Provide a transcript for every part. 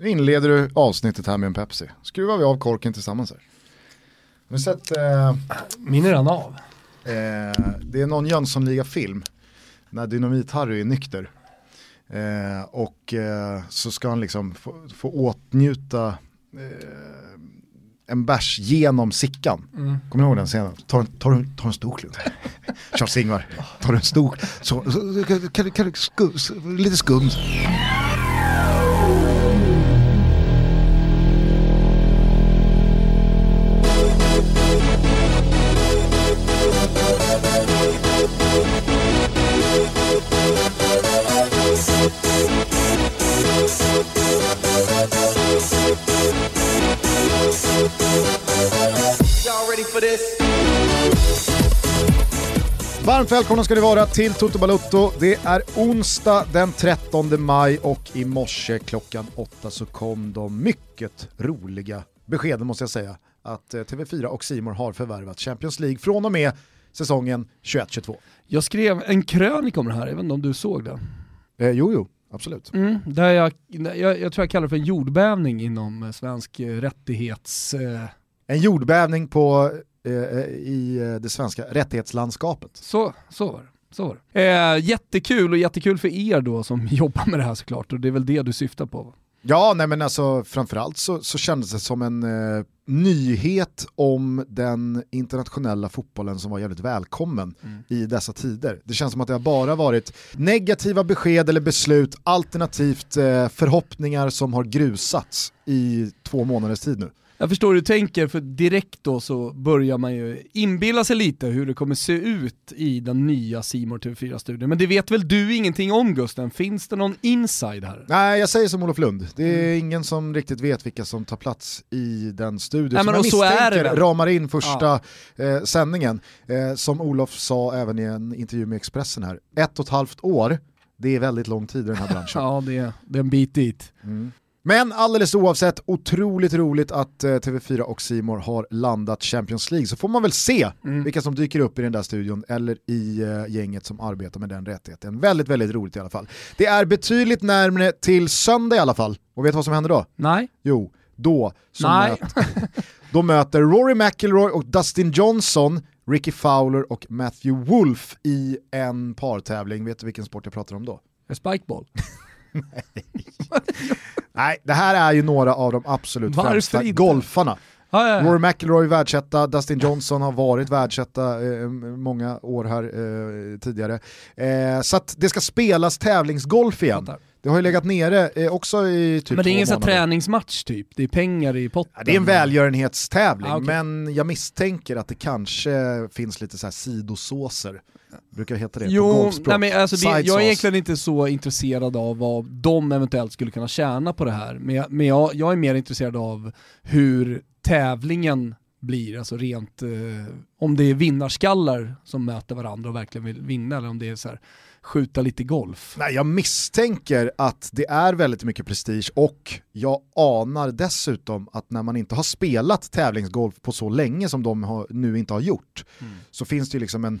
Nu inleder du avsnittet här med en Pepsi. Skruvar vi av korken tillsammans här. Ni sett, eh, Min är redan av. eh, det är någon Jönssonliga-film när Dynamit-Harry är nykter. Eh, och eh, så ska han liksom få, få åtnjuta eh, en bärs genom sickan. Mm. Kommer ni ihåg den scenen? Ta, en- ta, en- ta stor klunk. Charles-Ingvar, tar en stor, så, så, kan, kan, kan, skum, lite skum. Varmt välkomna ska ni vara till Toto Balutto. Det är onsdag den 13 maj och i morse klockan 8 så kom de mycket roliga beskeden måste jag säga att eh, TV4 och Simor har förvärvat Champions League från och med säsongen 21-22. Jag skrev en krönika om det här, inte om du såg det. Eh, jo, jo, absolut. Mm, där jag, jag, jag tror jag kallar det för en jordbävning inom eh, svensk eh, rättighets... Eh, En jordbävning på, i eh, det svenska rättighetslandskapet. så, så var det. Så var det. Eh, jättekul och jättekul för er då som jobbar med det här såklart och det är väl det du syftar på. Ja, nej men alltså framförallt så, så kändes det som en eh, nyhet om den internationella fotbollen som var jävligt välkommen i dessa tider. Det känns som att det har bara varit negativa besked eller beslut alternativt eh, förhoppningar som har grusats i två månaders tid nu. Jag förstår hur du tänker, för direkt då så börjar man ju inbilla sig lite hur det kommer se ut i den nya Simor TV4-studion. Men det vet väl du ingenting om Gusten? Finns det någon inside här? Nej, jag säger som Olof Lund. Det är ingen som riktigt vet vilka som tar plats i den studion Nej, som men jag är det misstänker väl. ramar in första eh, sändningen. Eh, som Olof sa även i en intervju med Expressen här, ett och ett halvt år, det är väldigt lång tid i den här branschen. Ja, det är, det är en bit dit. Men alldeles oavsett, otroligt roligt att eh, TV4 och Simor har landat Champions League. Så får man väl se vilka som dyker upp i den där studion eller i eh, gänget som arbetar med den rättigheten. Väldigt, väldigt roligt i alla fall. Det är betydligt närmare till söndag i alla fall. Och vet du vad som händer då? Nej. Jo, då, så Nej. Möt, då möter Rory McIlroy och Dustin Johnson Ricky Fowler och Matthew Wolf i en partävling. Vet du vilken sport jag pratar om då? Spikeball. Nej, det här är ju några av de absolut Varför främsta inte? golfarna. Ja, ja, ja. Rory McIlroy världsetta, Dustin Johnson har varit världsetta eh, många år här eh, tidigare. Eh, så att det ska spelas tävlingsgolf igen. Det har ju legat nere eh, också i typ Men det är ingen månader. träningsmatch typ, det är pengar i potten. Ja, det är en välgörenhetstävling, Ah, okej. men jag misstänker att det kanske finns lite så här sidosåser. Brukar heta det på Jo, golfspråk. nej men alltså det, jag är sauce. egentligen inte så intresserad av vad de eventuellt skulle kunna tjäna på det här. Men, jag, men jag, jag är mer intresserad av hur tävlingen blir, alltså rent, eh, om det är vinnarskallar som möter varandra och verkligen vill vinna eller om det är så här, skjuta lite golf. Nej, jag misstänker att det är väldigt mycket prestige och jag anar dessutom att när man inte har spelat tävlingsgolf på så länge som de har, nu inte har gjort så finns det ju liksom en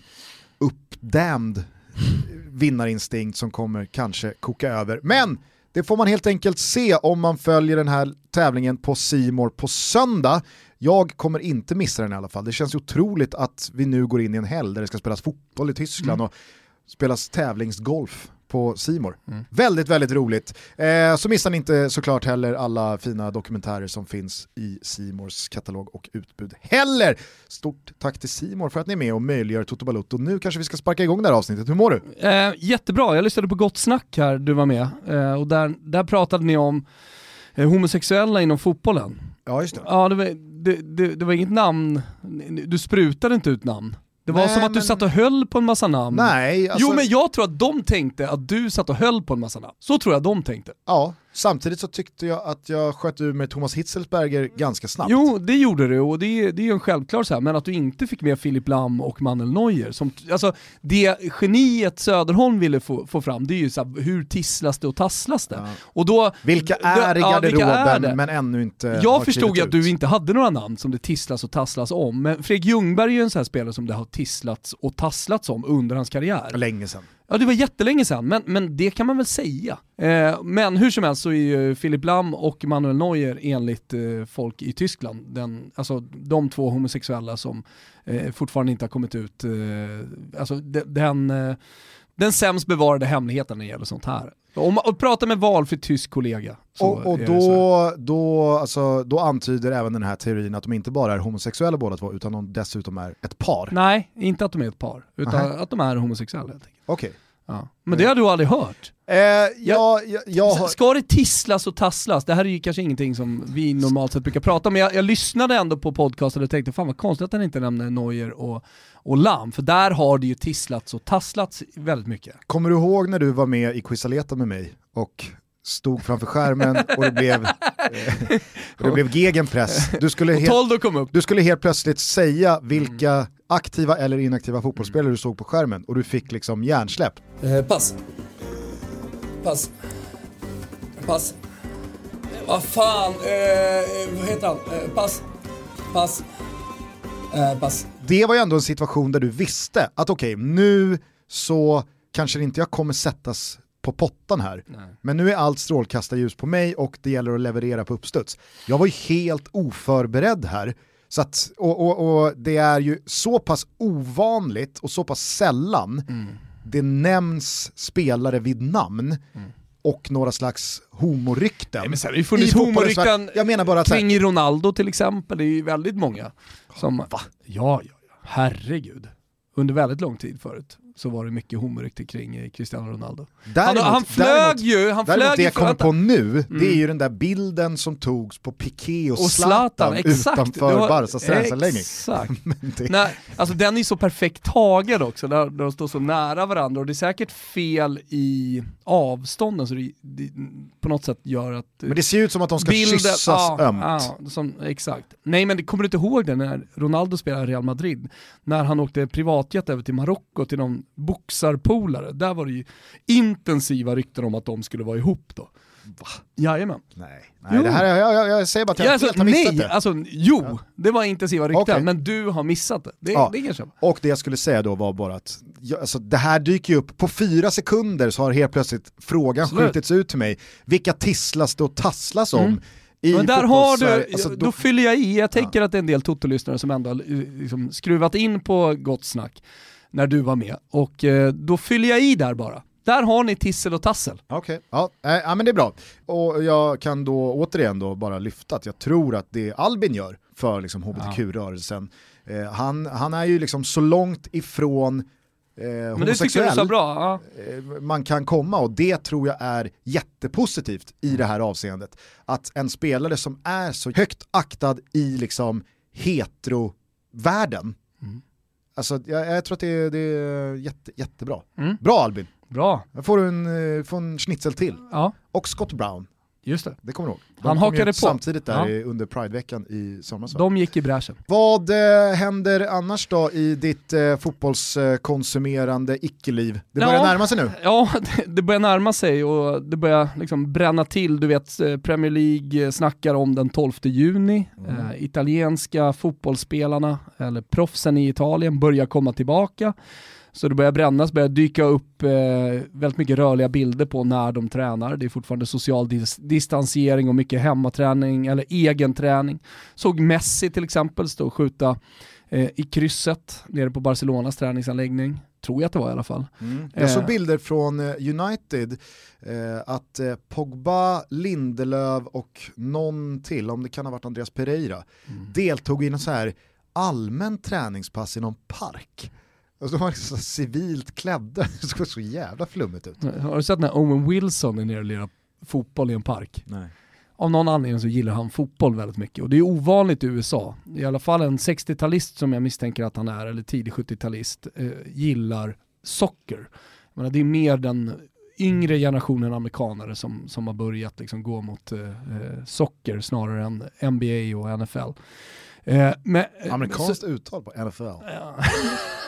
uppdämd vinnarinstinkt som kommer kanske koka över. Men det får man helt enkelt se om man följer den här tävlingen på Simor på söndag. Jag kommer inte missa den i alla fall. Det känns otroligt att vi nu går in i en helg där det ska spelas fotboll i Tyskland och spelas tävlingsgolf på Simor. Väldigt, väldigt roligt. Eh, så missar ni inte såklart heller alla fina dokumentärer som finns i Simors katalog och utbud heller. Stort tack till Simor för att ni är med och möjliggör Toto Balutto. Nu kanske vi ska sparka igång det här avsnittet. Hur mår du? Eh, jättebra, jag lyssnade på Gott Snack här, du var med, eh, och där, där pratade ni om eh, homosexuella inom fotbollen. Ja, just det. Ja, det var, det, det, det var inget namn, du sprutade inte ut namn. Det var Nej, som att du men- satt och höll på en massa namn. Nej, alltså, Jo men jag tror att de tänkte att du satt och höll på en massa namn. Så tror jag de tänkte. ja, samtidigt så tyckte jag att jag sköt ur med Thomas Hitzelsberger ganska snabbt. Jo, det gjorde du och det är, det är ju en självklar så här, men att du inte fick med Filip Lam och Manuel Neuer. Som, alltså, det geniet Söderholm ville få, få fram, det är ju så här, hur tisslas det och tasslas det? Ja. Och då, Vilka är i Ja, vilka garderoben är det? men ännu inte Jag förstod ju att ut. du inte hade några namn som det tisslas och tasslas om, men Fredrik Ljungberg är ju en sån här spelare som det har tisslats och tasslats om under hans karriär. Länge sedan. Ja det var jättelänge sedan, men, men det kan man väl säga. Eh, men hur som helst så är ju Philip Lam och Manuel Neuer enligt eh, folk i Tyskland, den, alltså de två homosexuella som eh, fortfarande inte har kommit ut, eh, alltså de, den, eh, den sämst bevarade hemligheten när det gäller sånt här. Om man pratar med valfri tysk kollega. Och, och då, då, alltså, då antyder även den här teorin att de inte bara är homosexuella båda två, utan de dessutom är ett par. Nej, inte att de är ett par, utan Aha. att de är homosexuella. Okej. Okay. Ja. Men det har du aldrig hört? Eh, ja, jag, jag har... Ska det tisslas och tasslas? Det här är ju kanske ingenting som vi normalt sett brukar prata om, men jag, jag lyssnade ändå på podcasten och tänkte fan vad konstigt att han inte nämner Neuer och, och Lam, för där har det ju tisslats och tasslats väldigt mycket. Kommer du ihåg när du var med i Quizaleta med mig och stod framför skärmen och det blev, eh, och det blev gegenpress. Du skulle, helt, kom upp. du skulle helt plötsligt säga vilka mm. aktiva eller inaktiva fotbollsspelare du såg på skärmen och du fick liksom hjärnsläpp. Eh, pass. Pass. Pass. Vad fan, eh, vad heter han? Eh, pass. Pass. Eh, pass. Det var ju ändå en situation där du visste att okej, okay, nu så kanske inte jag kommer sättas på pottan här. Nej. Men nu är allt strålkastarljus på mig och det gäller att leverera på uppstuds. Jag var ju helt oförberedd här. Så att, och, och, och det är ju så pass ovanligt och så pass sällan mm. det nämns spelare vid namn mm. och några slags homorykten. Nej, men har det ju funnits homorykten jag menar bara att kring här... Ronaldo till exempel, det är ju väldigt många. Som, Va? Ja, ja, ja, herregud. Under väldigt lång tid förut så var det mycket homorykte kring eh, Cristiano Ronaldo. Däremot, han, han flög däremot, ju, han däremot flög det jag kommer på nu, mm. det är ju den där bilden som togs på Piqué och, och Zlatan, utanför Barcas träningsanläggning. Exakt. det... Nej, alltså den är så perfekt tagen också, där, där de står så nära varandra och det är säkert fel i avstånden så det, det på något sätt gör att... Men det ser ut som att de ska bilden, kyssas ja, ömt. Ja, som, exakt. Nej men det, kommer du inte ihåg det när Ronaldo spelade Real Madrid? När han åkte privatjet över till Marocko till någon boxarpolare, där var det ju intensiva rykten om att de skulle vara ihop då. Va? Jajamän. Nej, nej det här, jag, jag, jag säger bara att jag ja, alltså, helt har missat nej, det. Alltså, jo, ja. det var intensiva rykten, okay. men du har missat det. Det, ja. det är Och det jag skulle säga då var bara att alltså, det här dyker ju upp, på fyra sekunder så har helt plötsligt frågan Absolut. skjutits ut till mig, vilka tisslas det och tasslas om? Mm. men där har du, alltså, då, då, fyller jag i, jag tänker ja. att det är en del Toto-lyssnare som ändå har liksom skruvat in på gott snack när du var med. Och eh, då fyller jag i där bara. Där har ni tissel och tassel. Okej, okay. ja, äh, ja men det är bra. Och jag kan då återigen då bara lyfta att jag tror att det Albin gör för liksom hbtq-rörelsen, eh, han, han är ju liksom så långt ifrån eh, Men det tycker du så bra. Ja. Eh, man kan komma och det tror jag är jättepositivt i det här avseendet. Att en spelare som är så högt aktad i liksom hetero-världen mm Alltså, jag, jag tror att det är, det är jätte, jättebra. Mm. Bra Albin! Bra! Jag får en, eh, får en schnitzel till. Ja. Och Scott Brown. Just det. Det kommer du ihåg. De Han hakade på. samtidigt där ja. under Prideveckan i somras. De gick i bräschen. Vad eh, händer annars då i ditt eh, fotbollskonsumerande icke-liv? Det börjar ja, närma sig nu. Ja, det, det, börjar närma sig och det börjar liksom bränna till. Du vet, eh, Premier League eh, snackar om den 12 juni. Mm. Eh, italienska fotbollsspelarna, eller proffsen i Italien, börjar komma tillbaka. Så det börjar brännas, börjar dyka upp eh, väldigt mycket rörliga bilder på när de tränar. Det är fortfarande social dis distansering och mycket hemmaträning eller egen träning. Såg Messi till exempel stå och skjuta eh, i krysset nere på Barcelonas träningsanläggning. Tror jag att det var i alla fall. Mm. Jag såg eh. bilder från eh, United eh, att eh, Pogba, Lindelöf och någon till, om det kan ha varit Andreas Pereira, mm. deltog i någon så här allmän träningspass i någon park. Och så var så civilt klädda, det såg så jävla flummigt ut. Har du sett när Owen Wilson är nere och lirar fotboll i en park? Nej. Av någon anledning så gillar han fotboll väldigt mycket och det är ovanligt i USA. I alla fall en 60-talist som jag misstänker att han är, eller tidig 70-talist, eh, gillar socker. Men det är mer den yngre generationen amerikanare som, som har börjat liksom gå mot eh, eh socker snarare än NBA och NFL. Eh, men, eh, Amerikanskt så, uttal på NFL. Ja.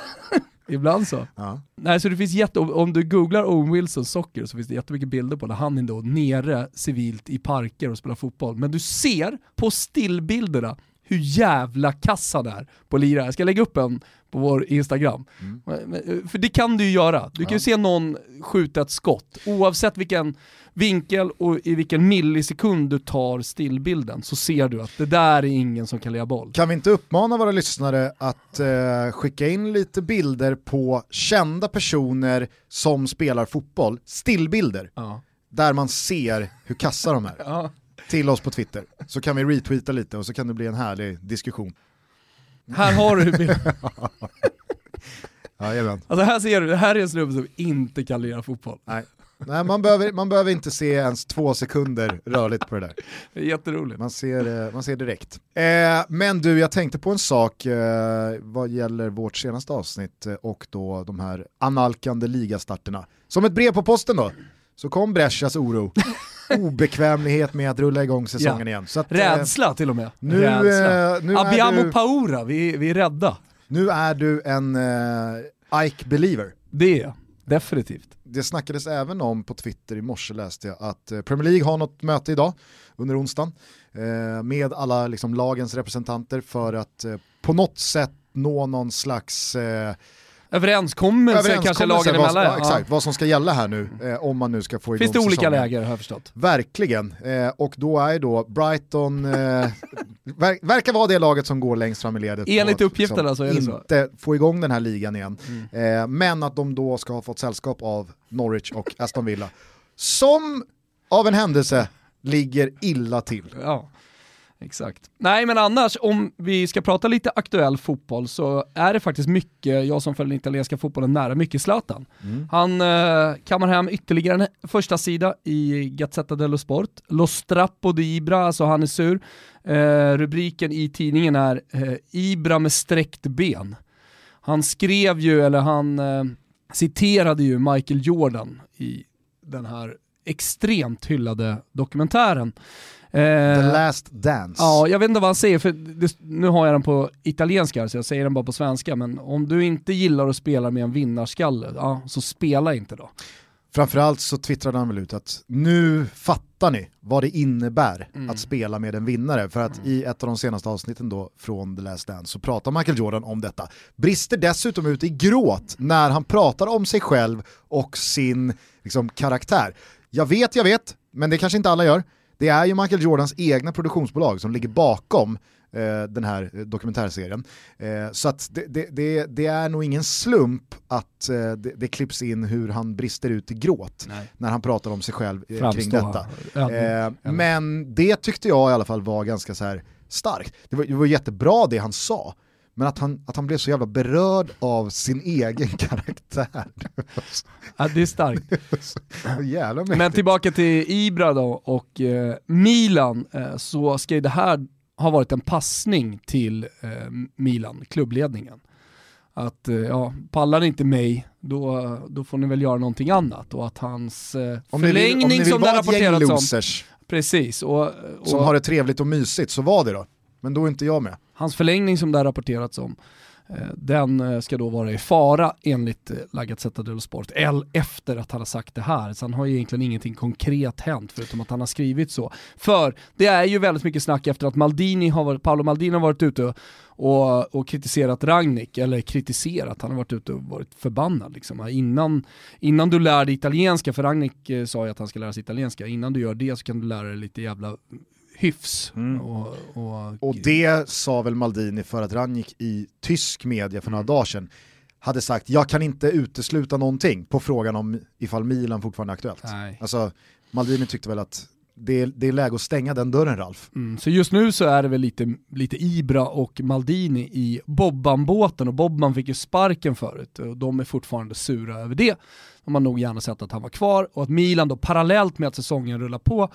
Ibland så. Ja. Nej, så det finns jätte, om du googlar Owen Wilson socker så finns det jättemycket bilder på när han är då nere civilt i parker och spelar fotboll. Men du ser på stillbilderna hur jävla kass han är på att lira. Jag ska lägga upp en på vår Instagram. Mm. För det kan du ju göra. Du kan ju se någon skjuta ett skott, oavsett vilken vinkel och i vilken millisekund du tar stillbilden så ser du att det där är ingen som kan lira boll. Kan vi inte uppmana våra lyssnare att eh, skicka in lite bilder på kända personer som spelar fotboll, stillbilder, ja. där man ser hur kassa de är. Ja. Till oss på Twitter, så kan vi retweeta lite och så kan det bli en härlig diskussion. Här har du bilden. Jajamän. Alltså här ser du, det här är en snubbe som inte kan lira fotboll. Nej. Nej, man behöver, man behöver inte se ens två sekunder rörligt på det där. Det är jätteroligt. Man ser, eh, man ser direkt. Eh, men du, jag tänkte på en sak eh, vad gäller vårt senaste avsnitt eh, och då de här analkande ligastarterna. Som ett brev på posten då, så kom Brescias oro. Obekvämlighet med att rulla igång säsongen ja. igen. Så att, eh, Rädsla till och med. Nu, Rädsla. nu Abbiamo du, paura, vi, vi är rädda. Nu är du en Ike believer. Det är jag, definitivt det snackades även om på Twitter i morse läste jag att eh, Premier League har något möte idag under onsdagen eh, med alla liksom, lagens representanter för att eh, på något sätt nå någon slags eh, Överenskommelse, överenskommelse kanske lagen emellan. Ja, exakt, vad som ska gälla här nu eh, om man nu ska få igång Finns det olika säsongen. läger har jag förstått. Verkligen, eh, och då är då Brighton, eh, ver verkar vara det laget som går längst fram i ledet. Enligt uppgifterna liksom, så är det så. Inte få igång den här ligan igen. Mm. Eh, men att de då ska ha fått sällskap av Norwich och Aston Villa. Som av en händelse ligger illa till. Ja. Exakt. Nej men annars, om vi ska prata lite aktuell fotboll så är det faktiskt mycket, jag som följer den italienska fotbollen nära, mycket Zlatan. Mm. Han eh, kammar hem ytterligare en första sida i Gazzetta dello Sport. Lo strappo di Ibra, alltså han är sur. Eh, rubriken i tidningen är eh, Ibra med sträckt ben. Han skrev ju, eller han eh, citerade ju Michael Jordan i den här extremt hyllade dokumentären. Eh, The last dance. Ja, jag vet inte vad han säger, för det, nu har jag den på italienska så jag säger den bara på svenska, men om du inte gillar att spela med en vinnarskalle, ja, så spela inte då. Framförallt så twittrade han väl ut att nu fattar ni vad det innebär mm. att spela med en vinnare. För att mm. i ett av de senaste avsnitten då från The Last Dance så pratar Michael Jordan om detta. Brister dessutom ut i gråt när han pratar om sig själv och sin liksom, karaktär. Jag vet, jag vet, men det kanske inte alla gör. Det är ju Michael Jordans egna produktionsbolag som ligger bakom eh, den här eh, dokumentärserien. Eh, så att det, det, det, det, är nog ingen slump att eh, det, det klipps in hur han brister ut i gråt Nej. när han pratar om sig själv eh, kring detta. Ja. Men det tyckte jag i alla fall var ganska så här starkt. Det var, det var jättebra det han sa. Men att han, att han blev så jävla berörd av sin egen karaktär. Ja, det är starkt. Men tillbaka till Ibra då och eh, Milan, eh, så ska ju det här ha varit en passning till eh, Milan, klubbledningen. Att eh, ja, pallar ni inte mig, då, då får ni väl göra någonting annat. Och att hans eh, förlängning vill, som det rapporterats om... Precis. Och, och, som har det trevligt och mysigt, så var det då. Men då är inte jag med. Hans förlängning som det har rapporterats om, eh, den eh, ska då vara i fara enligt eh, La Gazzetta dello Sport, eller efter att han har sagt det här. Så han har ju egentligen ingenting konkret hänt förutom att han har skrivit så. För det är ju väldigt mycket snack efter att Maldini har varit, Paolo Maldini har varit ute och, och kritiserat Ragnik, eller kritiserat, han har varit ute och varit förbannad. Liksom. Innan, innan du lär dig italienska, för Ragnik eh, sa ju att han ska lära sig italienska, innan du gör det så kan du lära dig lite jävla hyfs. Mm. Och, och, och, det sa väl Maldini för att Ranjik i tysk media för några dagar sedan hade sagt jag kan inte utesluta någonting på frågan om ifall Milan fortfarande är aktuellt. Nej. Alltså, Maldini tyckte väl att det är, det är läge att stänga den dörren Ralf. Mm, så just nu så är det väl lite, lite Ibra och Maldini i Bobban-båten och Bobban fick ju sparken förut och de är fortfarande sura över det. De har nog gärna sett att han var kvar och att Milan då parallellt med att säsongen rullar på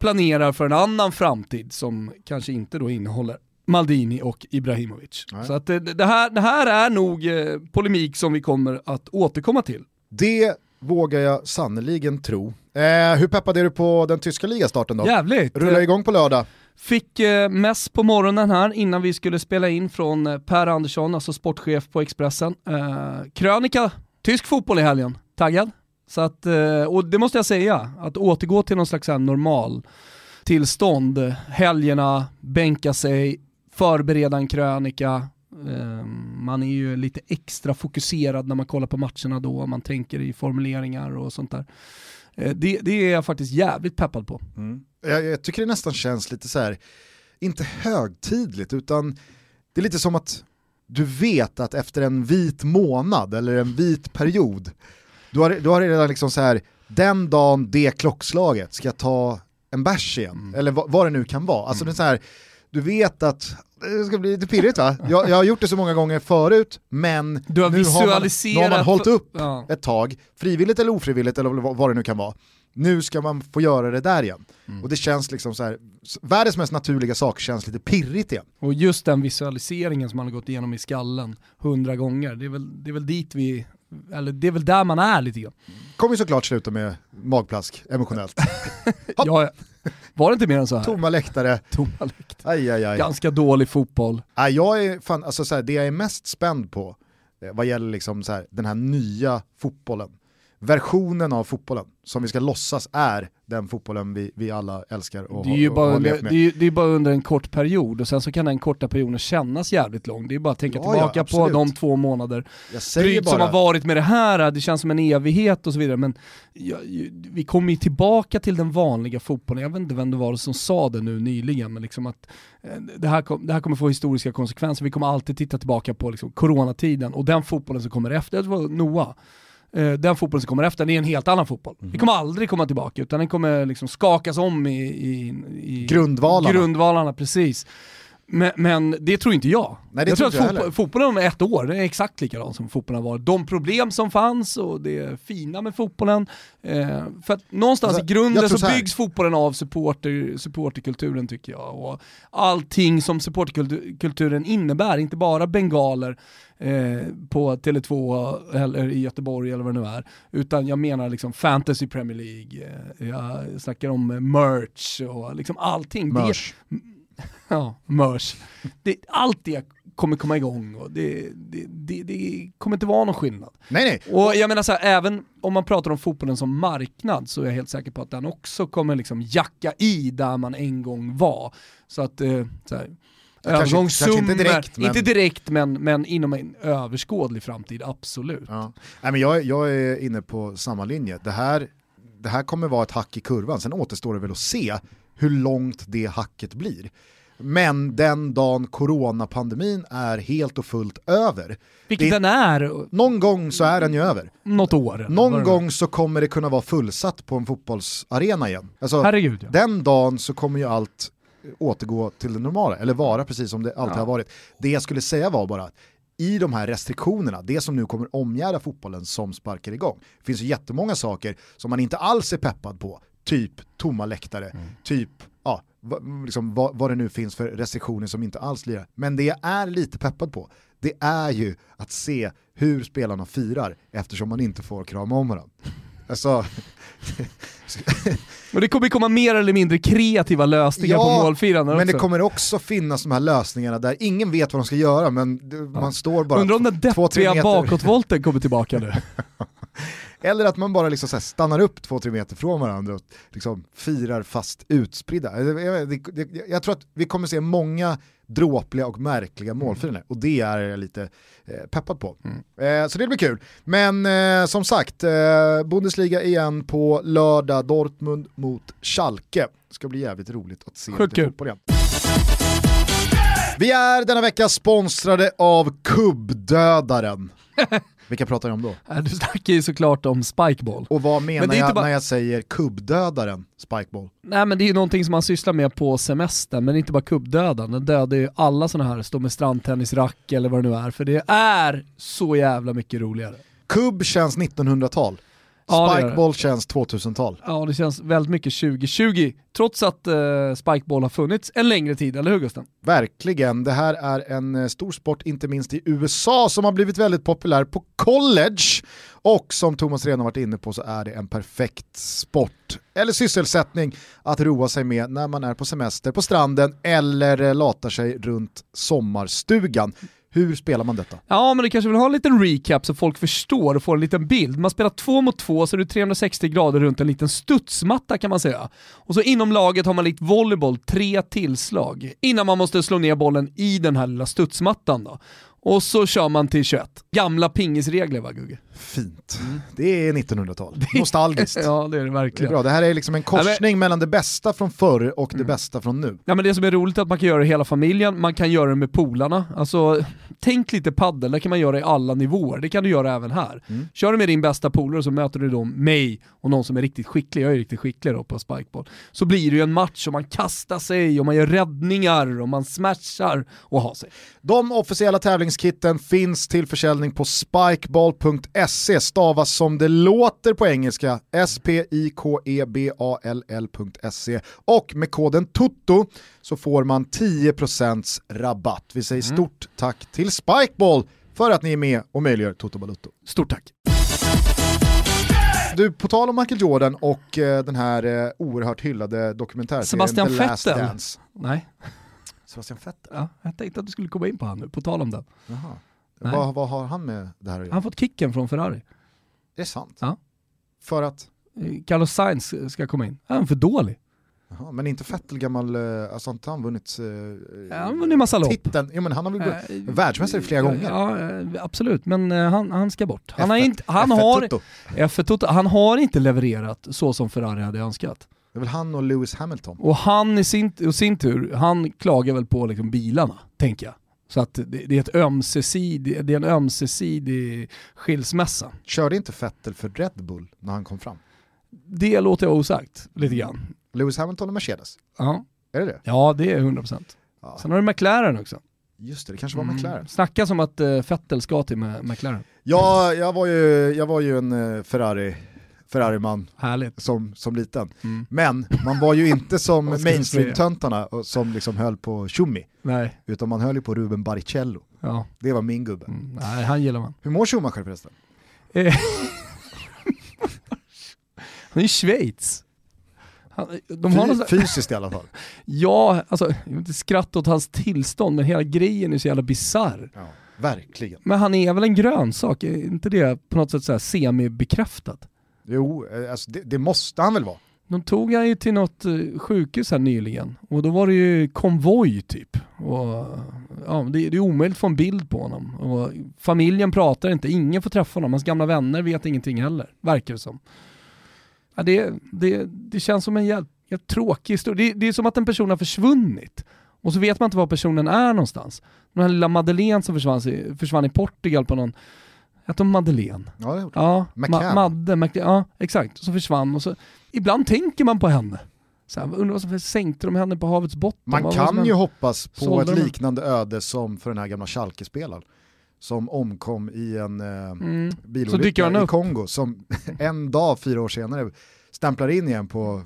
planerar för en annan framtid som kanske inte då innehåller Maldini och Ibrahimovic. Nej. Så att det, det, här, det här är nog eh, polemik som vi kommer att återkomma till. Det vågar jag sannoliken tro. Eh, hur peppad är du på den tyska ligastarten då? Jävligt! Rullar igång på lördag. Fick eh, mess på morgonen här innan vi skulle spela in från eh, Per Andersson, alltså sportchef på Expressen. Eh, krönika, tysk fotboll i helgen. Taggad? Så att, eh, och det måste jag säga, att återgå till någon slags normal tillstånd, helgerna, bänka sig, förbereda en krönika, eh, man är ju lite extra fokuserad när man kollar på matcherna då, man tänker i formuleringar och sånt där. Eh, det, det är jag faktiskt jävligt peppad på. Mm. Jag, jag, tycker det nästan känns lite så här, inte högtidligt, utan det är lite som att du vet att efter en vit månad eller en vit period, du har, du har redan liksom så här, den dagen det klockslaget ska jag ta en bärs igen, mm. eller vad, vad, det nu kan vara. Alltså mm. det är så här, du vet att det ska bli lite pirrigt va? Jag, jag har gjort det så många gånger förut, men nu, har man, nu har man hållit upp ja. ett tag, frivilligt eller ofrivilligt eller vad det nu kan vara. Nu ska man få göra det där igen. Mm. Och det känns liksom så här, världens mest naturliga sak känns lite pirrigt igen. Och just den visualiseringen som man har gått igenom i skallen hundra gånger, det är, väl, det är väl dit vi, eller det är väl där man är lite grann. Kommer ju såklart sluta med magplask emotionellt. ja, var det inte mer än så här? Tomma läktare. Tomma läktare. Aj, aj, aj. Ganska dålig fotboll. Aj, jag är fan, alltså så här, det jag är mest spänd på eh, vad gäller liksom så här, den här nya fotbollen, versionen av fotbollen som vi ska låtsas är den fotbollen vi, vi alla älskar och det är ju bara, under, det, är, det är bara under en kort period och sen så kan den korta perioden kännas jävligt lång. Det är bara att tänka ja, tillbaka ja, på de två månader drygt som har varit med det här, det känns som en evighet och så vidare. Men ja, vi kommer ju tillbaka till den vanliga fotbollen, jag vet inte vem det var som sa det nu nyligen, men liksom att eh, det här, kom, det här kommer få historiska konsekvenser. Vi kommer alltid titta tillbaka på liksom coronatiden och den fotbollen som kommer efter, det var Noah den fotbollen som kommer efter, det är en helt annan fotboll. Mm. Vi kommer aldrig komma tillbaka, utan den kommer liksom skakas om i, i, i grundvalarna. grundvalarna. Precis. Men, men, det tror inte jag. Nej, jag tror att fotboll, fotbollen om ett år, är exakt likadant som fotbollen var. De problem som fanns och det fina med fotbollen. Eh, för att någonstans alltså, i grunden så, så byggs fotbollen av supporter, supporterkulturen tycker jag. Och allting som supporterkulturen innebär, inte bara bengaler eh, på Tele2 eller i Göteborg eller vad det nu är. Utan jag menar liksom fantasy Premier League, eh, jag snackar om merch och liksom allting. Merch. Det, Ja, mörs. Det, allt det kommer komma igång och det, det, det, det, kommer inte vara någon skillnad. Nej, nej. Och jag menar så här, även om man pratar om fotbollen som marknad så är jag helt säker på att den också kommer liksom jacka i där man en gång var. Så att, eh, så här, Övergångssummor, inte direkt, men... inte direkt men, men inom en överskådlig framtid, absolut. Ja. Nej, men jag, jag är inne på samma linje. Det här, det här kommer vara ett hack i kurvan, sen återstår det väl att se hur långt det hacket blir. Men den dagen coronapandemin är helt och fullt över. Vilket det, den är. Någon gång så är den ju över. Något år. Någon gång så kommer det kunna vara fullsatt på en fotbollsarena igen. Alltså, Herregud, ja. Den dagen så kommer ju allt återgå till det normala, eller vara precis som det alltid ja. har varit. Det jag skulle säga var bara, i de här restriktionerna, det som nu kommer omgärda fotbollen som sparkar igång, det finns ju jättemånga saker som man inte alls är peppad på, typ tomma läktare, mm. typ ja, liksom, vad, vad det nu finns för restriktioner som inte alls lirar. Men det jag är lite peppad på, det är ju att se hur spelarna firar eftersom man inte får krama om varandra. Alltså, och det kommer komma mer eller mindre kreativa lösningar ja, på målfirande men det kommer också finnas de här lösningarna där ingen vet vad de ska göra men man ja. står bara Undrar om den deppiga bakåtvolten kommer tillbaka nu. Eller att man bara liksom så stannar upp två-tre meter från varandra och liksom firar fast utspridda. Jag, tror att vi kommer se många dråpliga och märkliga mm. målfirande och det är jag lite eh, peppad på. Mm. Eh, så det blir kul. Men eh, som sagt, Bundesliga igen på lördag, Dortmund mot Schalke. Det ska bli jävligt roligt att se Sjukt fotboll igen. Vi är denna vecka sponsrade av Kubbdödaren. Vilka pratar jag om då? Du snackar ju såklart om Spikeball. Och vad menar jag bara... när jag säger kubbdödaren Spikeball? Nej men det är ju någonting som man sysslar med på semestern, men inte bara kubbdödaren. Den dödar ju alla sådana här, stå med strandtennisrack eller vad det nu är, för det är så jävla mycket roligare. Kubb känns 1900-tal. Ja, Spikeball känns 2000-tal. Ja, det känns väldigt mycket 2020, trots att uh, Spikeball har funnits en längre tid, eller hur Gusten? Verkligen, det här är en uh, stor sport, inte minst i USA, som har blivit väldigt populär på college. Och som Thomas redan varit inne på så är det en perfekt sport, eller sysselsättning, att roa sig med när man är på semester på stranden eller uh, latar sig runt sommarstugan. Hur spelar man detta? Ja, men du kanske vill ha en liten recap så folk förstår och får en liten bild. Man spelar två mot två så är det 360 grader runt en liten studsmatta kan man säga. Och så inom laget har man likt volleyboll tre tillslag innan man måste slå ner bollen i den här lilla studsmattan då. Och så kör man till 21. Gamla pingisregler va Gugge? Fint. Mm. Det är 1900-tal. Nostalgiskt. ja det är det verkligen. Det, är bra. det här är liksom en korsning ja, men... mellan det bästa från förr och det mm. bästa från nu. Ja men det som är roligt är att man kan göra det hela familjen, man kan göra det med polarna. Alltså, tänk lite paddel, det kan man göra i alla nivåer. Det kan du göra även här. Mm. Kör du med din bästa polare så möter du då mig och någon som är riktigt skicklig, jag är riktigt skicklig då på spikeball. Så blir det ju en match och man kastar sig och man gör räddningar och man smashar och har sig. De officiella tävlingskitten finns till försäljning på spikeball.se, stavas som det låter på engelska, S-P-I-K-E-B-A-L-L.se och med koden TUTTO så får man 10% rabatt. Vi säger mm. stort tack till Spikeball för att ni är med och möjliggör Toto Balutto. Stort tack! Du, på tal om Michael Jordan och eh, den här eh, oerhört hyllade dokumentärserien Sebastian The Last Vettel. Dance. Nej. Sebastian Vettel? Ja, jag tänkte att du skulle komma in på han nu, på tal om den. Jaha. Vad, vad har han med det här att göra? Han har fått kicken från Ferrari. Det är sant? Ja. För att? Eh, Carlos Sainz ska komma in. Han är för dålig. Jaha, men inte Vettel gammal, eh, alltså inte han vunnit uh, ja, han vunnit massa lopp. Titeln, ja, men han har väl blivit uh, världsmästare flera gånger? Ja, absolut, men han, han ska bort. Han, F1, har, inte, han, har, F1 han har inte levererat så som Ferrari hade önskat. Det är väl han och Lewis Hamilton. Och han i sin, och sin tur, han klagar väl på liksom bilarna, tänker jag. Så att det, det, är ett ömsesidig, det är en ömsesidig skilsmässa. Körde inte Vettel för Red Bull när han kom fram? Det låter jag osagt, lite grann. Lewis Hamilton och Mercedes? Ja. Är det det? Ja, det är 100%. Ja. Sen har du McLaren också. Just det, det kanske var mm. McLaren. Snacka som att uh, ska till McLaren. Ja, jag var ju, jag var ju en uh, Ferrari Ferrari-man Härligt. Som, som liten. Mm. Men man var ju inte som mainstream-töntarna som liksom höll på Schumi. Nej. Utan man höll ju på Ruben Baricello. Ja. Det var min gubbe. Mm. Nej, han gillar man. Hur mår Schumacher förresten? Han är i Schweiz. Han, de har något... Fysiskt i alla fall. ja, alltså, jag vill inte skratta åt hans tillstånd, men hela grejen är så jävla bisarr. Ja, verkligen. Men han är väl en grönsak, är inte det på något sätt så semi-bekräftat? Jo, eh, alltså det, det, måste han väl vara? De tog han ju till något eh, sjukhus här nyligen och då var det ju konvoj typ. Och, ja, det, det är omöjligt att få en bild på honom. Och familjen pratar inte, ingen får träffa honom, hans gamla vänner vet ingenting heller, verkar det som. Ja, det, det, det känns som en jävligt tråkig historia. Det, det, är som att en person har försvunnit och så vet man inte var personen är någonstans. Den här lilla Madeleine som försvann, försvann i Portugal på någon Hette hon Madeleine? Ja, det gjorde ja, Ma Madde, Mac ja exakt. Så försvann och så, ibland tänker man på henne. Så här, undrar vad som sänkte de henne på havets botten? Man vad kan ju hoppas på ett liknande öde som för den här gamla Schalke-spelaren som omkom i en eh, mm. bilolycka i Kongo som en dag, fyra år senare, stämplar in igen på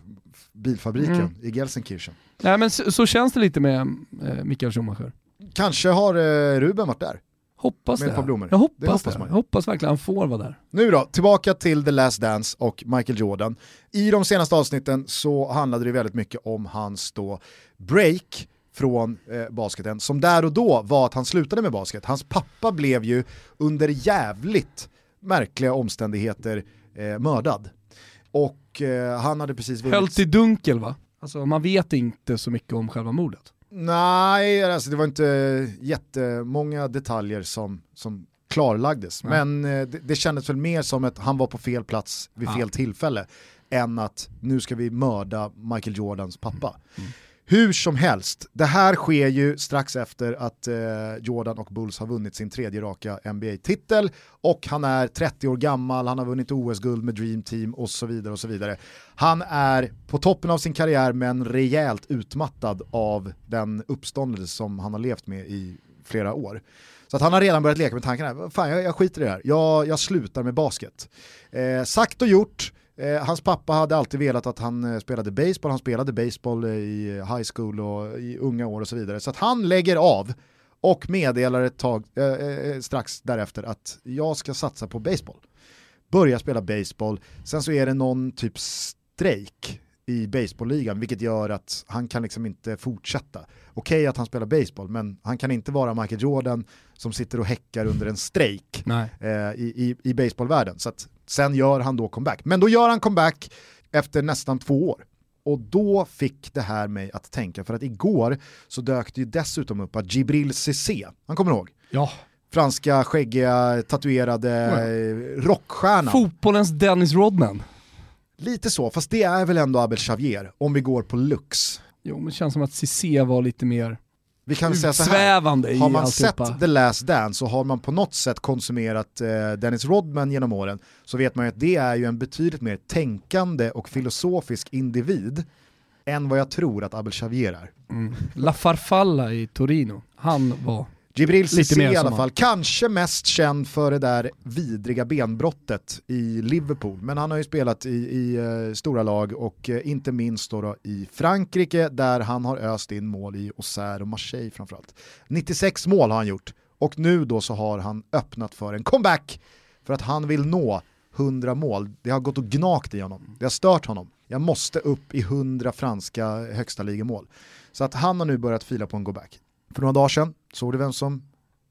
bilfabriken mm. i Gelsenkirchen. Nej men så, så, känns det lite med eh, Mikael Schumacher. Kanske har eh, Ruben varit där. Hoppas med det. Ett par blommor. Jag hoppas det. Hoppas man. Jag hoppas verkligen han får vara där. Nu då, tillbaka till The Last Dance och Michael Jordan. I de senaste avsnitten så handlade det väldigt mycket om hans då break från eh, basketen, som där och då var att han slutade med basket. Hans pappa blev ju under jävligt märkliga omständigheter eh, mördad. Och eh, han hade precis vunnit... Höllt i dunkel va? Alltså man vet inte så mycket om själva mordet. Nej, alltså det var inte jättemånga detaljer som, som klarlagdes. Nej. Men eh, det, det kändes väl mer som att han var på fel plats vid fel tillfälle än att nu ska vi mörda Michael Jordans pappa. Mm. Mm. Hur som helst, det här sker ju strax efter att eh, Jordan och Bulls har vunnit sin tredje raka NBA-titel och han är 30 år gammal, han har vunnit OS-guld med Dream Team och så vidare och så vidare. Han är på toppen av sin karriär men rejält utmattad av den uppståndelse som han har levt med i flera år. Så att han har redan börjat leka med tankarna, fan jag, jag skiter i det här, jag, jag slutar med basket. Eh, sagt och gjort, Eh, hans pappa hade alltid velat att han eh, spelade baseball, han spelade baseball eh, i high school och i unga år och så vidare. Så att han lägger av och meddelar ett tag eh, strax därefter att jag ska satsa på baseball. Börja spela baseball, sen så är det någon typ strejk i baseballligan, vilket gör att han kan liksom inte fortsätta. Okej okay att han spelar baseball, men han kan inte vara Michael Jordan som sitter och häckar under en strejk eh, i, i, i baseballvärlden. Så att, sen gör han då comeback. Men då gör han comeback efter nästan två år. Och då fick det här mig att tänka, för att igår så dök det ju dessutom upp att Gibril Cissé, han kommer ihåg? Ja. Franska, skäggiga, tatuerade ja. rockstjärnan. Fotbollens Dennis Rodman. Lite så, fast det är väl ändå Abel Xavier, om vi går på lux. Jo, men det känns som att Cissé var lite mer vi kan säga så här, har man sett The Last Dance och har man på något sätt konsumerat eh, Dennis Rodman genom åren så vet man ju att det är ju en betydligt mer tänkande och filosofisk individ än vad jag tror att Abel Xavier är. Mm. La Farfalla i Torino, han var Jibril Cissé i alla fall, kanske mest känd för det där vidriga benbrottet i Liverpool, men han har ju spelat i, i uh, stora lag och uh, inte minst då, då, i Frankrike där han har öst in mål i Auxerre och Marseille framförallt. 96 mål har han gjort och nu då så har han öppnat för en comeback för att han vill nå 100 mål. Det har gått och gnagt i honom, det har stört honom. Jag måste upp i 100 franska högsta ligamål. Så att han har nu börjat fila på en comeback. För några dagar sedan Såg du vem som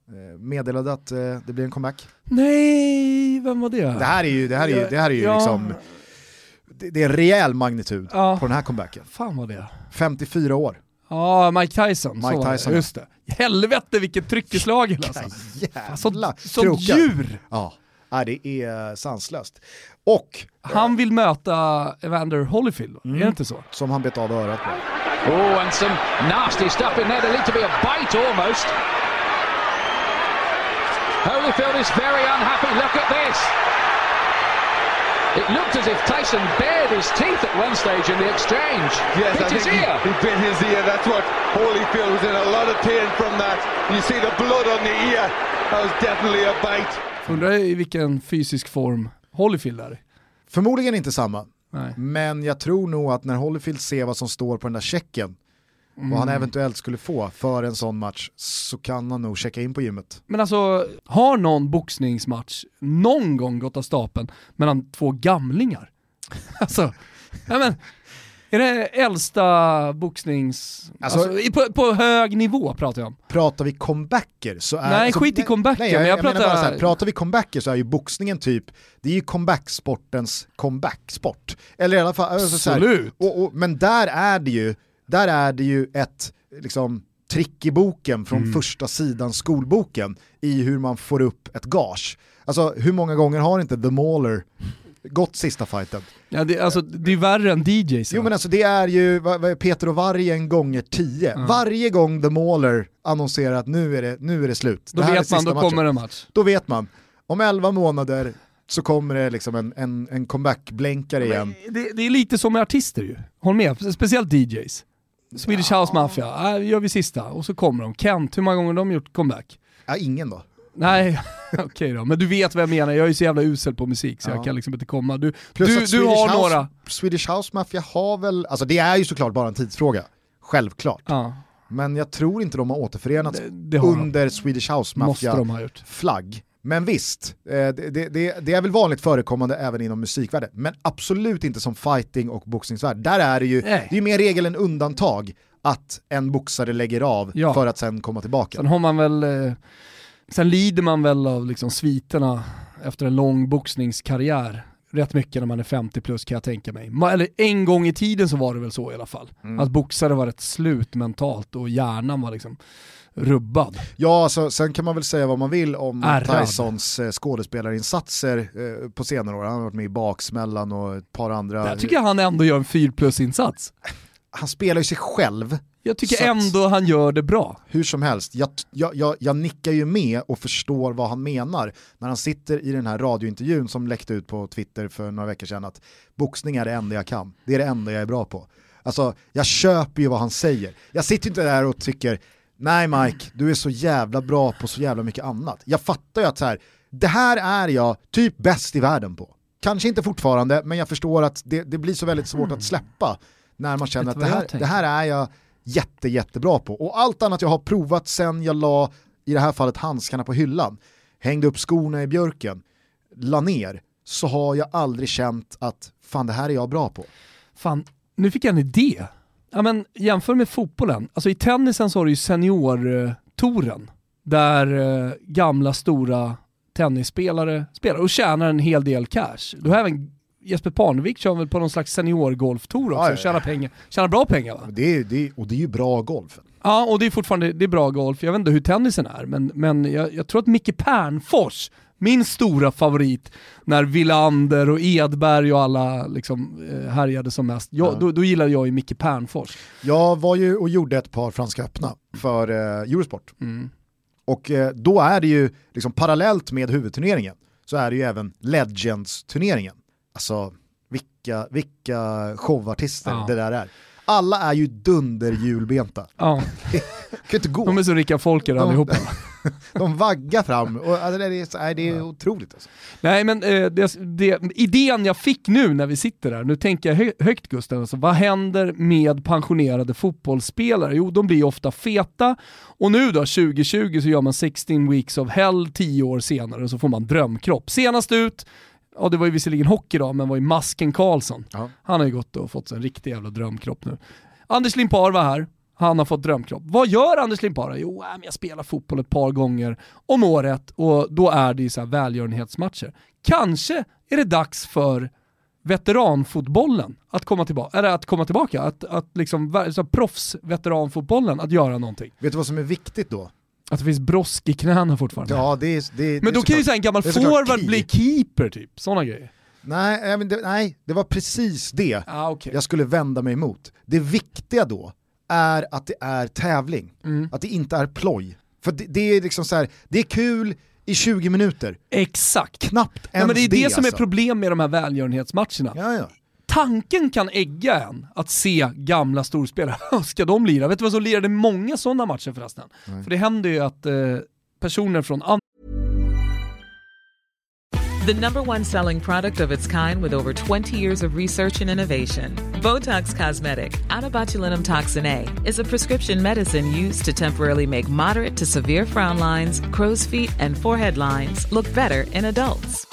eh, meddelade att eh, det blir en comeback? Nej, vem var det? Det här är ju, det här är ju, det här är ju ja. liksom, det, det, är en rejäl magnitud ja. på den här comebacken. Fan var det? 54 år. Ja, Mike Tyson. Mike så Tyson. Just det. Helvete vilket tryck i slagen alltså. Jävla så, Som djur! Ja. ja, det är sanslöst. Och... Han vill möta Evander Holyfield, mm. är det inte så? Som han bet av örat på. Oh, and some nasty stuff in there. There needs to be a bite almost. Holyfield is very unhappy. Look at this. It looked as if Tyson bared his teeth at one stage in the exchange. Yes, bit I his ear. He, he bit his ear. That's what Holyfield was in a lot of pain from that. You see the blood on the ear. That was definitely a bite. Undrar i vilken fysisk form Holyfield är. Förmodligen inte samma. Nej. Men jag tror nog att när Holyfield ser vad som står på den där checken, mm. vad han mm. eventuellt skulle få för en sån match, så kan han nog checka in på gymmet. Men alltså, har någon boxningsmatch någon gång gått av stapeln mellan två gamlingar? alltså, ja men, är det äldsta boxnings... Alltså, alltså på, på, hög nivå pratar jag om. Pratar vi comebacker så är... Nej, alltså, skit i comebacker. Nej, jag, men jag, jag pratar... bara så här, pratar vi comebacker så är ju boxningen typ, det är ju comebacksportens comebacksport. Eller i alla fall, alltså, Absolut. Så här, och, och, men där är det ju, där är det ju ett, liksom, trick i boken från mm. första sidan skolboken i hur man får upp ett gage. Alltså hur många gånger har inte The Mauler gått sista fighten. Ja, det, alltså, det är värre än DJs. Jo men alltså det är ju Peter och Vargen gånger tio. Mm. Varje gång The Mauler annonserar att nu är det, nu är det slut. Då det vet man, då matchen. kommer en match. Då vet man. Om elva månader så kommer det liksom en, en, en comeback-blänkare igen. Det, det, är lite som med artister ju, håll med, speciellt DJs. Swedish ja. House Mafia, äh, gör vi sista, och så kommer de. Kent, hur många gånger har de gjort comeback? Ja, ingen då. Nej, okej okay då. Men du vet vad jag menar, jag är så jävla usel på musik så ja. jag kan liksom inte komma. Du, Plus du, du har House, några... Swedish House Mafia har väl, alltså det är ju såklart bara en tidsfråga. Självklart. Ja. Men jag tror inte de har återförenats det, det har under de. Swedish House Mafia-flagg. Men visst, eh, det, det, det, är väl vanligt förekommande även inom musikvärlden, men absolut inte som fighting och boxningsvärld. Där är det ju, Nej. det är mer regel än undantag att en boxare lägger av ja. för att sen komma tillbaka. Sen har man väl eh Sen lider man väl av liksom sviterna efter en lång boxningskarriär rätt mycket när man är 50 plus kan jag tänka mig. Eller en gång i tiden så var det väl så i alla fall. Mm. Att boxare var rätt slut mentalt och hjärnan var liksom rubbad. Ja, alltså, sen kan man väl säga vad man vill om Ärrad. Tysons eh, skådespelarinsatser eh, på senare år. Han har varit med i Baksmällan och ett par andra. Där tycker jag han ändå gör en 4 plus-insats. Han spelar ju sig själv jag tycker ändå han gör det bra. Hur som helst, jag, jag, jag, jag, nickar ju med och förstår vad han menar när han sitter i den här radiointervjun som läckte ut på Twitter för några veckor sedan att boxning är det enda jag kan, det är det enda jag är bra på. Alltså, jag köper ju vad han säger. Jag sitter inte där och tycker, nej Mike, du är så jävla bra på så jävla mycket annat. Jag fattar ju att så här, det här är jag typ bäst i världen på. Kanske inte fortfarande, men jag förstår att det, det blir så väldigt svårt att släppa när man känner att det här, det här är jag jätte, jättebra på. Och allt annat jag har provat sen jag la, i det här fallet handskarna på hyllan, hängde upp skorna i björken, la ner, så har jag aldrig känt att fan det här är jag bra på. Fan, nu fick jag en idé. Ja, men jämför med fotbollen. Alltså i tennisen så har du ju seniortouren där eh, gamla stora tennisspelare spelar och tjänar en hel del cash. Du har även Jesper Parnevik kör väl på någon slags seniorgolftour också Ja, ja, tjänar, pengar, tjänar bra pengar va? Det är, det är, och det är ju bra golf. Ja, och det är fortfarande det är bra golf. Jag vet inte hur tennisen är, men, men jag, jag tror att Micke Pernfors, min stora favorit, när Villander och Edberg och alla liksom, eh, härjade som mest, jag, Ja. då, då gillade jag ju Micke Pernfors. Jag var ju och gjorde ett par Franska öppna för eh, Eurosport. Mm. Och eh, då är det ju, liksom parallellt med huvudturneringen, så är det ju även Legends-turneringen. Alltså vilka, vilka showartister Ja. det där är. Alla är ju dunderhjulbenta. Ja, kan inte gå. de är så rika folker allihopa. De vaggar fram och alltså, det, är, nej, det är otroligt. Alltså. Nej men eh, det, det, idén jag fick nu när vi sitter där, nu tänker jag hö, högt Gustav, alltså, vad händer med pensionerade fotbollsspelare? Jo, de blir ofta feta och nu då, 2020, så gör man 16 weeks of hell 10 år senare och så får man drömkropp. Senast ut, ja det var ju visserligen hockey då, men var ju Masken Karlsson. Ja. Han har ju gått och fått sig en riktig jävla drömkropp nu. Anders Limpar var här, han har fått drömkropp. Vad gör Anders Limpar? Jo, äh, jag spelar fotboll ett par gånger om året och då är det ju så här välgörenhetsmatcher. Kanske är det dags för veteranfotbollen att komma tillbaka, eller att komma tillbaka, att, att liksom, så här, proffs-veteranfotbollen att göra någonting. Vet du vad som är viktigt då? Att det finns brosk i knäna fortfarande. Ja, det är, det, det men är då kan ju en gammal det är forward bli keeper typ, sådana grejer. Nej, nej, det, nej, det var precis det Ah, okay. jag skulle vända mig emot. Det viktiga då är att det är tävling, Mm. att det inte är ploj. För det, det är liksom så här, det är kul i 20 minuter, Exakt. knappt ens Ja, men det är det, som är alltså. problem med de här välgörenhetsmatcherna. Ja, ja. Tanken kan ägga en att se gamla storspelare. Ska de lira? Vet du vad som lirade många sådana matcher förresten? Nej. För det händer ju att eh, personer från andra The number one selling product of its kind with over 20 years of research and innovation. Botox Cosmetic, out of botulinum toxin A, is a prescription medicine used to temporarily make moderate to severe frown lines, crow's feet, and forehead lines look better in adults.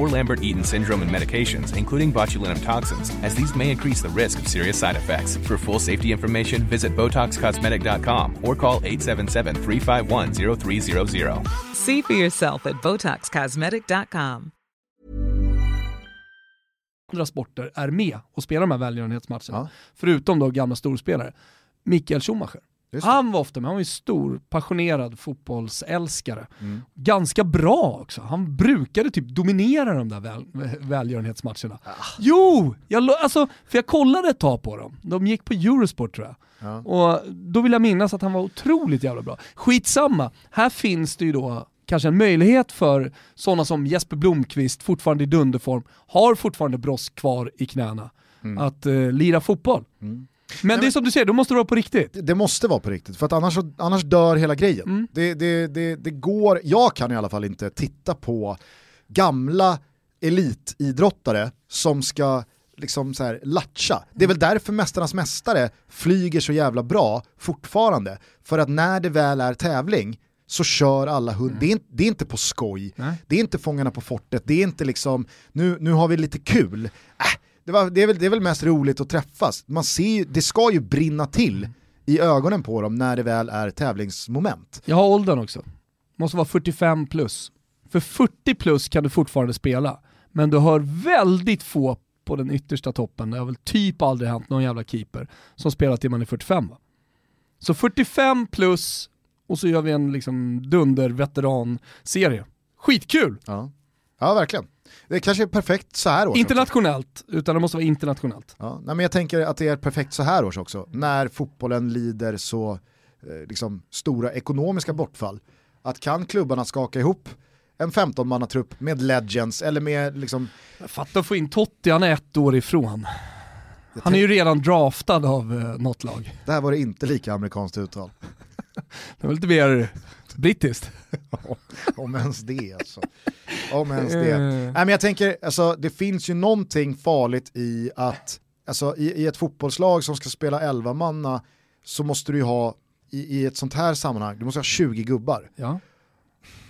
or Lambert-Eaton syndrome and medications, including botulinum toxins, as these may increase the risk of serious side effects. For full safety information, visit BotoxCosmetic.com or call 877-351-0300. See for yourself at BotoxCosmetic.com. sporter är med och spelar de här välgörenhetsmatcherna. Ja. Förutom då gamla storspelare. Mikael Schumacher. Han var ofta med, han var ju stor, passionerad fotbollsälskare. Mm. Ganska bra också. Han brukade typ dominera de där väl, välgörenhetsmatcherna. Ah. Jo! Jag, alltså, för jag kollade ett tag på dem. De gick på Eurosport tror jag. Ja. Och då vill jag minnas att han var otroligt jävla bra. Skitsamma, här finns det ju då kanske en möjlighet för sådana som Jesper Blomqvist, fortfarande i dunderform, har fortfarande brosk kvar i knäna, att eh, lira fotboll. Mm. Men det är som du säger, då måste det vara på riktigt. Det- Det måste vara på riktigt, för att annars, annars dör hela grejen. Mm. Det, det, det, det går, jag kan i alla fall inte titta på gamla elitidrottare som ska liksom så här latcha. Det är väl därför Mästarnas Mästare flyger så jävla bra fortfarande. För att när det väl är tävling så kör alla hund. Det, är, inte- det är inte på skoj, Nej. det är inte Fångarna på fortet, det är inte liksom nu, nu har vi lite kul. Äh, det, var, det, är väl, det är väl mest roligt att träffas. Man ser ju, det ska ju brinna till i ögonen på dem när det väl är tävlingsmoment. Jag har åldern också. Måste vara 45 plus. För 40 plus kan du fortfarande spela, men du har väldigt få på den yttersta toppen, det har väl typ aldrig hänt någon jävla keeper som spelar till man är 45 va? Så 45 plus och så gör vi en liksom dunder veteran-serie. Skitkul! Ja. ja, verkligen. Det kanske är perfekt så här års också. Internationellt, utan det måste vara internationellt. Ja, nej, men jag tänker att det är perfekt så här års också, när fotbollen lider så eh, liksom, stora ekonomiska bortfall. Att kan klubbarna skaka ihop en 15-mannatrupp med legends eller med liksom, Fatta att få in Totti, han är ett år ifrån. Han är ju redan draftad av eh, något lag. Där var det inte lika amerikanskt uttal. Det var lite mer brittiskt. Om ens det alltså. Om ens det. Eh. Nej, men jag tänker, alltså, det finns ju någonting farligt i att, alltså, i, i ett fotbollslag som ska spela 11 manna så måste du ju ha, i, i ett sånt här sammanhang, du måste ha 20 gubbar. Ja.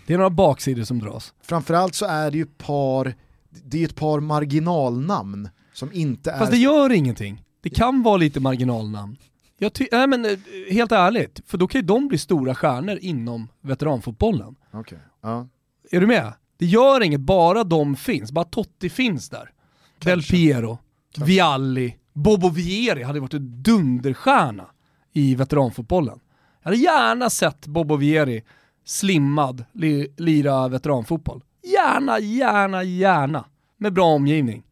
Det är några baksidor som dras. Framförallt så är det ju par, det är ett par marginalnamn som inte är... Fast det gör ingenting. Det kan vara lite marginalnamn. Jag ty- nej men eh, helt ärligt, för då kan ju de bli stora stjärnor inom veteranfotbollen. Okej, ja. Är du med? Det gör inget, bara de finns. Bara Totti finns där. Del Piero, Vialli, Bobo Vieri hade varit en dunderstjärna i veteranfotbollen. Jag hade gärna sett Bobo Vieri slimmad li- lira veteranfotboll. Gärna, gärna, gärna. Med bra omgivning.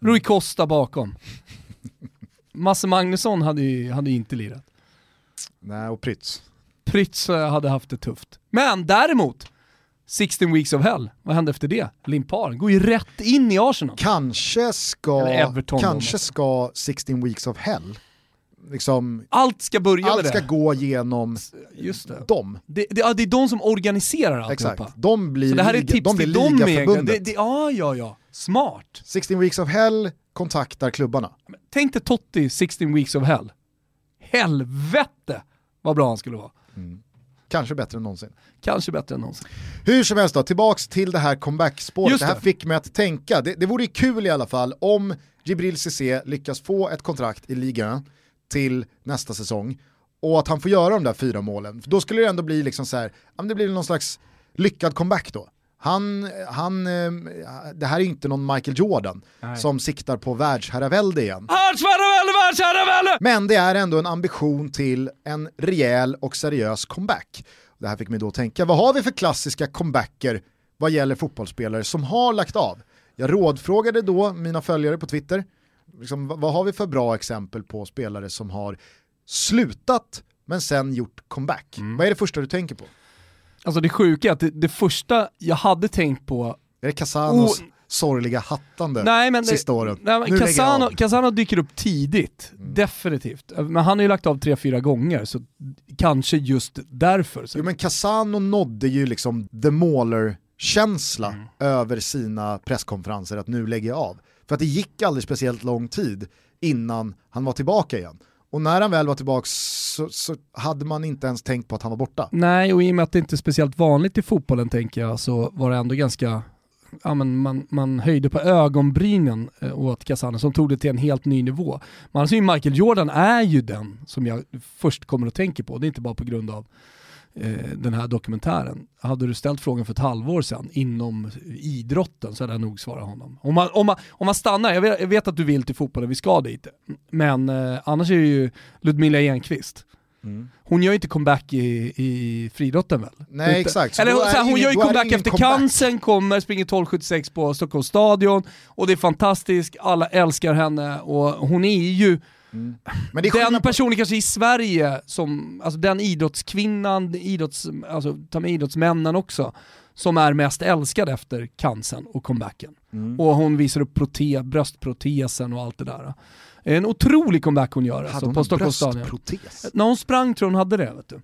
Rui Costa bakom. Masse Magnusson hade ju hade inte lirat. Nej, och Prytz. Prytz eh, hade haft det tufft. Men däremot, 16 weeks of hell, vad hände efter det? Limpar går ju rätt in i Arsenal. Kanske ska, kanske ska 16 weeks of hell, liksom, Allt ska börja allt med ska det. gå genom Just det. dem. Det, det, ja, det är de som organiserar alltihopa. Exakt. De blir, Så det här är tips de blir till dem ligaförbundet. Det, det, ja, ja, ja. Smart. 16 weeks of hell kontaktar klubbarna. Tänk dig Totti 16 weeks of hell. Helvete vad bra han skulle vara. Kanske bättre än någonsin. Kanske bättre än någonsin. Hur som helst då, tillbaks till det här comeback-spåret. Just Det här det. fick mig att tänka. Det, det vore kul i alla fall om Jibril Cissé lyckas få ett kontrakt i ligan till nästa säsong och att han får göra de där fyra målen. För då skulle det ändå bli liksom så här, det blir någon slags lyckad comeback då. Han, han, eh, det här är inte någon Michael Jordan som siktar på världsherravälde igen. Världsherravälde, världsherravälde! Men det är ändå en ambition till en rejäl och seriös comeback. Det här fick mig då tänka, vad har vi för klassiska comebacker vad gäller fotbollsspelare som har lagt av? Jag rådfrågade då mina följare på Twitter, liksom, vad har vi för bra exempel på spelare som har slutat men sen gjort comeback? Vad är det första du tänker på? Alltså det sjuka är att det, det första jag hade tänkt på Är det Casanos Oh. sorgliga hattande Nej, men, sista åren? Nej, men Casano. Mm. Casano dyker upp tidigt, definitivt. Men han har ju lagt av tre, fyra gånger, så kanske just därför. Så. Jo men Casano nådde ju liksom the Mauler-känsla Mm. över sina presskonferenser att nu lägger jag av. För att det gick aldrig speciellt lång tid innan han var tillbaka igen. Och när han väl var tillbaka så, så hade man inte ens tänkt på att han var borta. Nej, och i och med att det inte är speciellt vanligt i fotbollen tänker jag, så var det ändå ganska Ja, men man, man höjde på ögonbrynen eh, åt Casano som tog det till en helt ny nivå. Man ser ju Michael Jordan är ju den som jag först kommer att tänka på, det är inte bara på grund av den här dokumentären. Hade du ställt frågan för ett halvår sedan inom idrotten så hade jag nog svarat honom. Om man, om man, om man stannar, jag vet, jag vet att du vill till fotbollen, vi ska dit. Men eh, annars är det ju Ludmilla Enqvist. Hon gör ju inte comeback i, i friidrotten väl? Nej, Utan- exakt. Eller då så är här, det hon ingen- gör ju comeback ingen efter comeback. cancern, kommer, springer 12.76 på Stockholms stadion och det är fantastiskt, alla älskar henne och hon är ju Är den skillnad på- personen kanske i Sverige som, alltså den idrottskvinnan, idrotts, alltså ta med idrottsmännen också, som är mest älskad efter cancern och comebacken. Mm. Och hon visar upp prote, bröstprotesen och allt det där. En otrolig comeback hon gör Hade alltså, hon på Stockholms stadion. När hon sprang tror hon hade det. Vet du.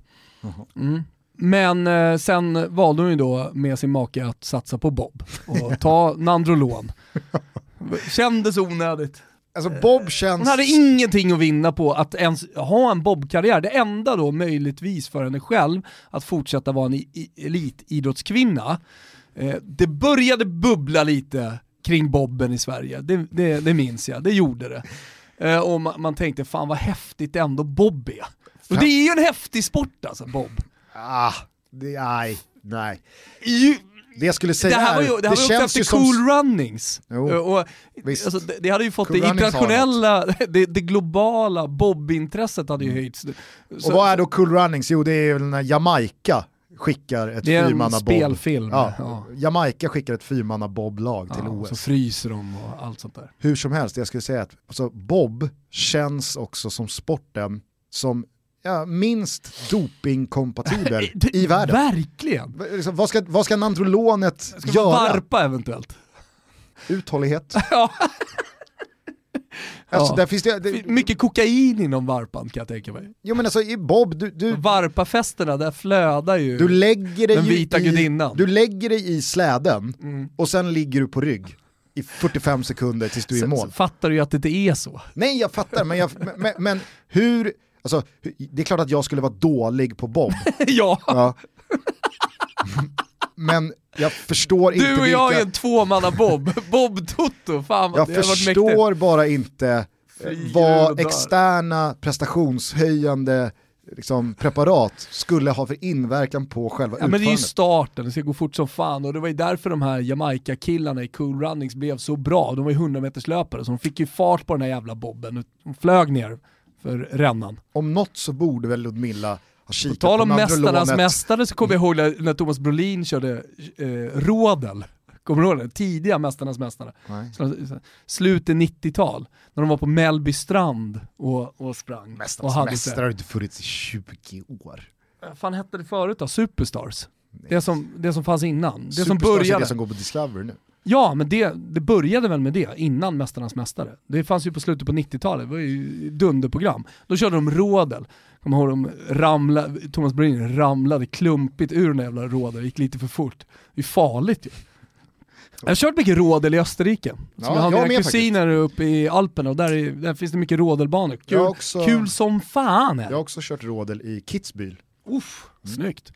Mm. Men eh, sen valde hon ju då med sin make att satsa på Bob och ta Nandrolon. Kändes onödigt. Alltså Bob känns... Hon hade ingenting att vinna på att ens ha en Bob-karriär. Det enda då möjligtvis för henne själv att fortsätta vara en elitidrottskvinna. Eh, det började bubbla lite kring Bobben i Sverige, det, det, det minns jag, det gjorde det. Eh, och man, man tänkte fan vad häftigt ändå Bob är. Och det är ju en häftig sport alltså, Bob. Ah, det, nej, nej. Det jag skulle det säga här var ju, det här var ju också efter som- Cool Runnings. Jo, Eh, och, alltså, det, det hade ju fått Cool det internationella, det, det globala Bob-intresset hade ju höjts. Mm. Och vad är då Cool Runnings? Jo det är väl när Jamaica skickar ett Det är en spelfilm. Ja, Ja. Jamaica skickar ett fyrmanna boblag till OS. Så fryser de och allt sånt där. Hur som helst, jag skulle säga att alltså, bob känns också som sporten som ja, minst dopingkompatibel i världen. Verkligen! Liksom, vad, ska, vad ska nandrolonet Ska göra? varpa eventuellt? Uthållighet. Alltså, Ja. där finns det, det, Mycket kokain inom varpan kan jag tänka mig. jo men alltså Bob, du, du, Varpafesterna, där flödar ju du lägger dig den ju vita i, gudinnan. Du lägger dig i släden Mm. och sen ligger du på rygg i 45 sekunder tills du är i mål. så fattar du ju att det inte är så. Nej jag fattar, men, jag, men, men hur, alltså, det är klart att jag skulle vara dålig på Bob. ja, Ja. Men jag förstår inte du och jag vilka... är en tvåmanna-bob. Bob-Toto, fan Jag förstår bara inte eh, vad externa prestationshöjande liksom, preparat skulle ha för inverkan på själva Ja, men det är ju utförandet. starten, det ska gå fort som fan och det var ju därför de här Jamaica-killarna i Cool Runnings blev så bra. De var ju 100 meters löpare så de fick ju fart på den här jävla bobben. De flög ner för rännan. Om något så borde väl Ludmilla ha På kikat tal på om Mästarnas mästare så kommer jag ihåg när, Thomas Brolin körde eh, Rådel. Kommer du ihåg det? Tidiga Mästarnas mästare. Slutet 90-tal. När de var på Mellby strand och, och sprang. Mästarnas mästare har inte funnits i 20 år. Vad fan hette det förut då? Superstars? Det som, det som fanns innan. Det som Superstars är började. det som går på Discovery nu. Ja, men det, det började väl med det, innan Mästarnas Mästare. Det fanns ju på slutet på 90-talet, det var ju dunderprogram. Då körde de rådel. Kommer ihåg de ramlade, Thomas Brolin ramlade klumpigt ur den där jävla rådeln, gick lite för fort. Det är farligt ju. Jag har kört mycket rådel i Österrike. Som Ja, jag har jag mina kusiner uppe i Alperna och där, är, där finns det mycket rådelbanor. Kul, också- kul som fan är Jag har också kört rådel i Kitzbühel. Uff, snyggt.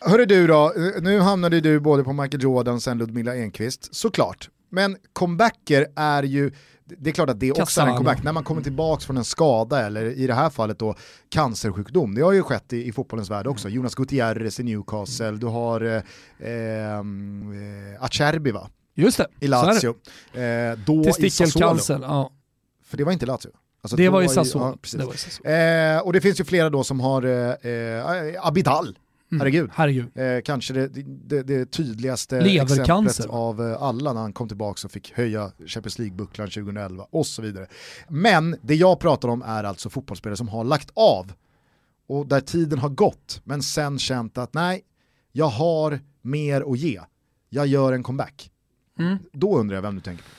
Hörru du då, nu hamnade du både på Michael Jordan sen Ludmilla Enqvist, såklart. Men comebacker är ju, det är klart att det också är Cassano. en comeback, när man kommer tillbaka från en skada eller i det här fallet då cancersjukdom. Det har ju skett i, i fotbollens värld också. Jonas Gutierrez i Newcastle, du har eh, eh, Acerbi va? Just det, i är. Lazio. Eh, då. Testikelcancer, ja. För det var inte Lazio. Alltså, Det var ja, Sassuolo. precis. Det var i Sassuolo. Eh, och det finns ju flera då som har eh, eh, Abidal, herregud. Herregud. Eh, kanske det, det, det tydligaste exemplet av alla när han kom tillbaka och fick höja Champions League-bucklan 2011 och så vidare. Men det jag pratar om är alltså fotbollsspelare som har lagt av och där tiden har gått men sen känt att nej, jag har mer att ge. Jag gör en comeback. Mm. Då undrar jag vem du tänker på.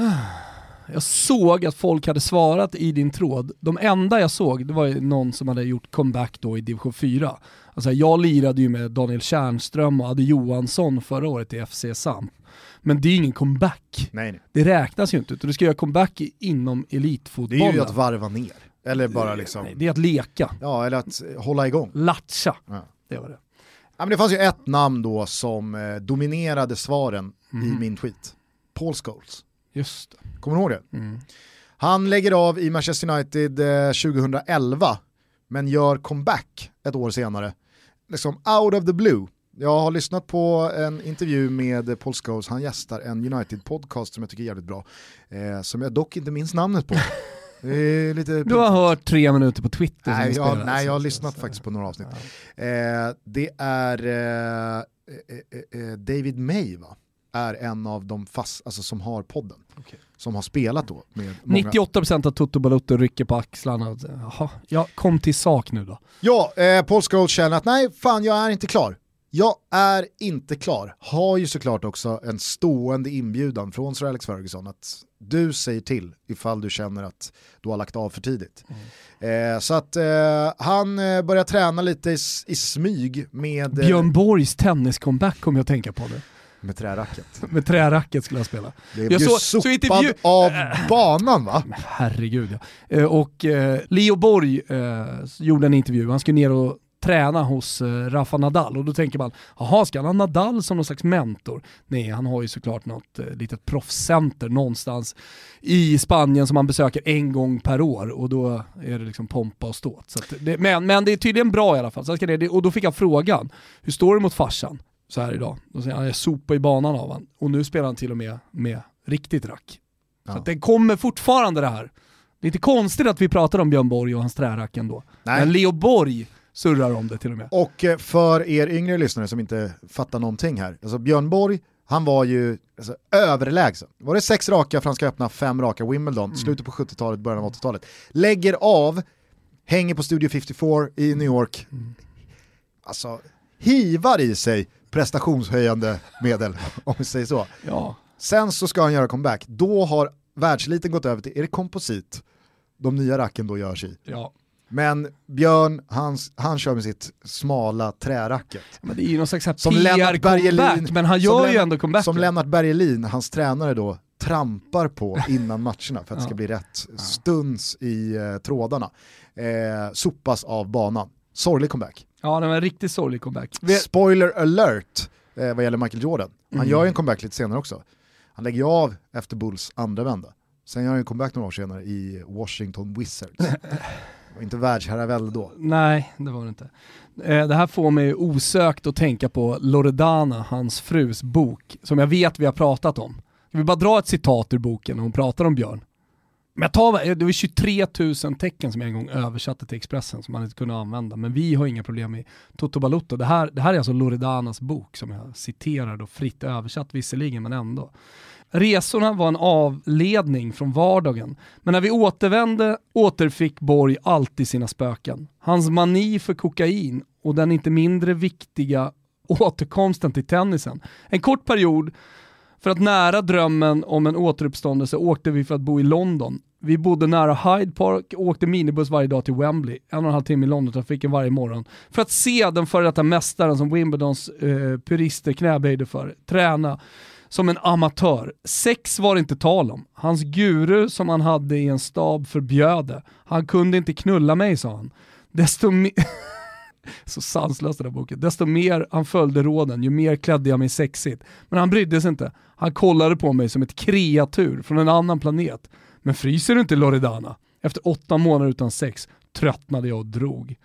Jag såg att folk hade svarat i din tråd. De enda jag såg, det var ju någon som hade gjort comeback då i division 4. Alltså jag lirade ju med Daniel Tjärnström och Adde Johansson förra året i FC Samp. Men det är ingen comeback. Nej, nej. Det räknas ju inte, utan du ska göra comeback inom Det elitfotbollen. är ju att varva ner. Eller bara liksom, Nej, det är att leka, ja eller att eh, hålla igång. latcha. Ja. Det var det. Ja, men det fanns ju ett namn då som eh, dominerade svaren Mhm. i min tweet. Paul Scholes. Just det. Kommer du ihåg det? Mm. Han lägger av i Manchester United eh, 2011 men gör comeback ett år senare. Liksom out of the blue. Jag har lyssnat på en intervju med Paul Scholes, han gästar en United-podcast som jag tycker är jävligt bra. Eh, som jag dock inte minns namnet på. Lite Du har hört tre minuter på Twitter Nej, jag, spelar, nej, jag har lyssnat faktiskt på några avsnitt. Eh, det är eh, eh, eh, David May va? Är en av de fast, alltså, som har podden. Okej. Som har spelat då med många. 98% av Toto Balotto rycker på axlarna. Jaha, ja, kom till sak nu då. Ja, eh, Paul Scholes känner att nej, fan jag är inte klar. Jag är inte klar. Har ju såklart också en stående inbjudan från Sir Alex Ferguson att du säger till ifall du känner att du har lagt av för tidigt. Eh, så att eh, han eh, börjar träna lite i, i smyg med, eh, Björn Borgs tenniscomeback kommer jag att tänka på nu. Med träracket. Med träracket skulle jag spela. Det Jag blir så- sopad så intervju- av banan va? Men herregud ja. Eh, Och eh, Leo Borg eh, gjorde en intervju, han skulle ner och träna hos eh, Rafa Nadal och då tänker man, jaha ska han ha Nadal som någon slags mentor? Nej, han har ju såklart något eh, litet proffscenter någonstans i Spanien som han besöker en gång per år och då är det liksom pompa och ståt. Det, men, men det är tydligen bra i alla fall. Så ska det, och då fick jag frågan, hur står det mot farsan så här idag? Då säger han, jag sopar i banan av han. Och nu spelar han till och med med riktigt rack. Så Ja. att det kommer fortfarande det här. Det är inte konstigt att vi pratar om Björn Borg och hans trärack ändå. Nej. Men Leo Borg surrar om det till och med. Och eh, för er yngre lyssnare som inte fattar någonting här, alltså Björn Borg, han var ju alltså, överlägsen. Var det sex raka Franska öppna, fem raka Wimbledon, slutet på 70-talet, början av 80-talet. Lägger av, hänger på Studio 54 i New York, alltså hivar i sig prestationshöjande medel, om vi säger så. Ja. Sen så ska han göra comeback, då har världsliten gått över till, är det komposit de nya racken då görs i? Ja. Men Björn, han, han kör med sitt smala träracket. Men det är ju någon slags Som Lennart PR-comeback, men han gör ju ändå comeback. Som Lennart Bergelin, hans tränare då, trampar på innan matcherna för att det ska bli rätt stuns i eh, trådarna. Eh, sopas av banan. Sorglig comeback. Ja, det var en riktigt sorglig comeback. Vi- Spoiler alert eh, vad gäller Michael Jordan. Han Mm. gör ju en comeback lite senare också. Han lägger av efter Bulls andra vända. Sen gör han en comeback några år senare i Washington Wizards. Det var inte världsherravälde då. Nej, det var det inte. Eh, Det här får mig osökt att tänka på Loredana, hans frus bok, som jag vet vi har pratat om. Jag vill bara dra ett citat ur boken när hon pratar om Björn. Men jag tar, det var 23 000 tecken som jag en gång översatte till Expressen som man inte kunde använda. Men vi har inga problem med Toto Balotto. Det här, det här är alltså Loredanas bok som jag citerar då, fritt översatt visserligen, men ändå. Resorna var en avledning från vardagen, men när vi återvände återfick Borg alltid sina spöken. Hans mani för kokain och den inte mindre viktiga återkomsten till tennisen. En kort period för att nära drömmen om en återuppståndelse åkte vi för att bo i London. Vi bodde nära Hyde Park och åkte minibuss varje dag till Wembley, en och en halv timme i Londontrafiken varje morgon, för att se den före detta mästaren som Wimbledons eh, purister knäböjde för, träna som en amatör. Sex var det inte tal om. Hans guru som han hade i en stab förbjöd det. Han kunde inte knulla mig sa han. Desto mer... Så sanslöst den här boken. Desto mer han följde råden, ju mer klädde jag mig sexigt. Men han brydde sig inte. Han kollade på mig som ett kreatur från en annan planet. Men fryser du inte Loredana? Efter åtta månader utan sex tröttnade jag och drog.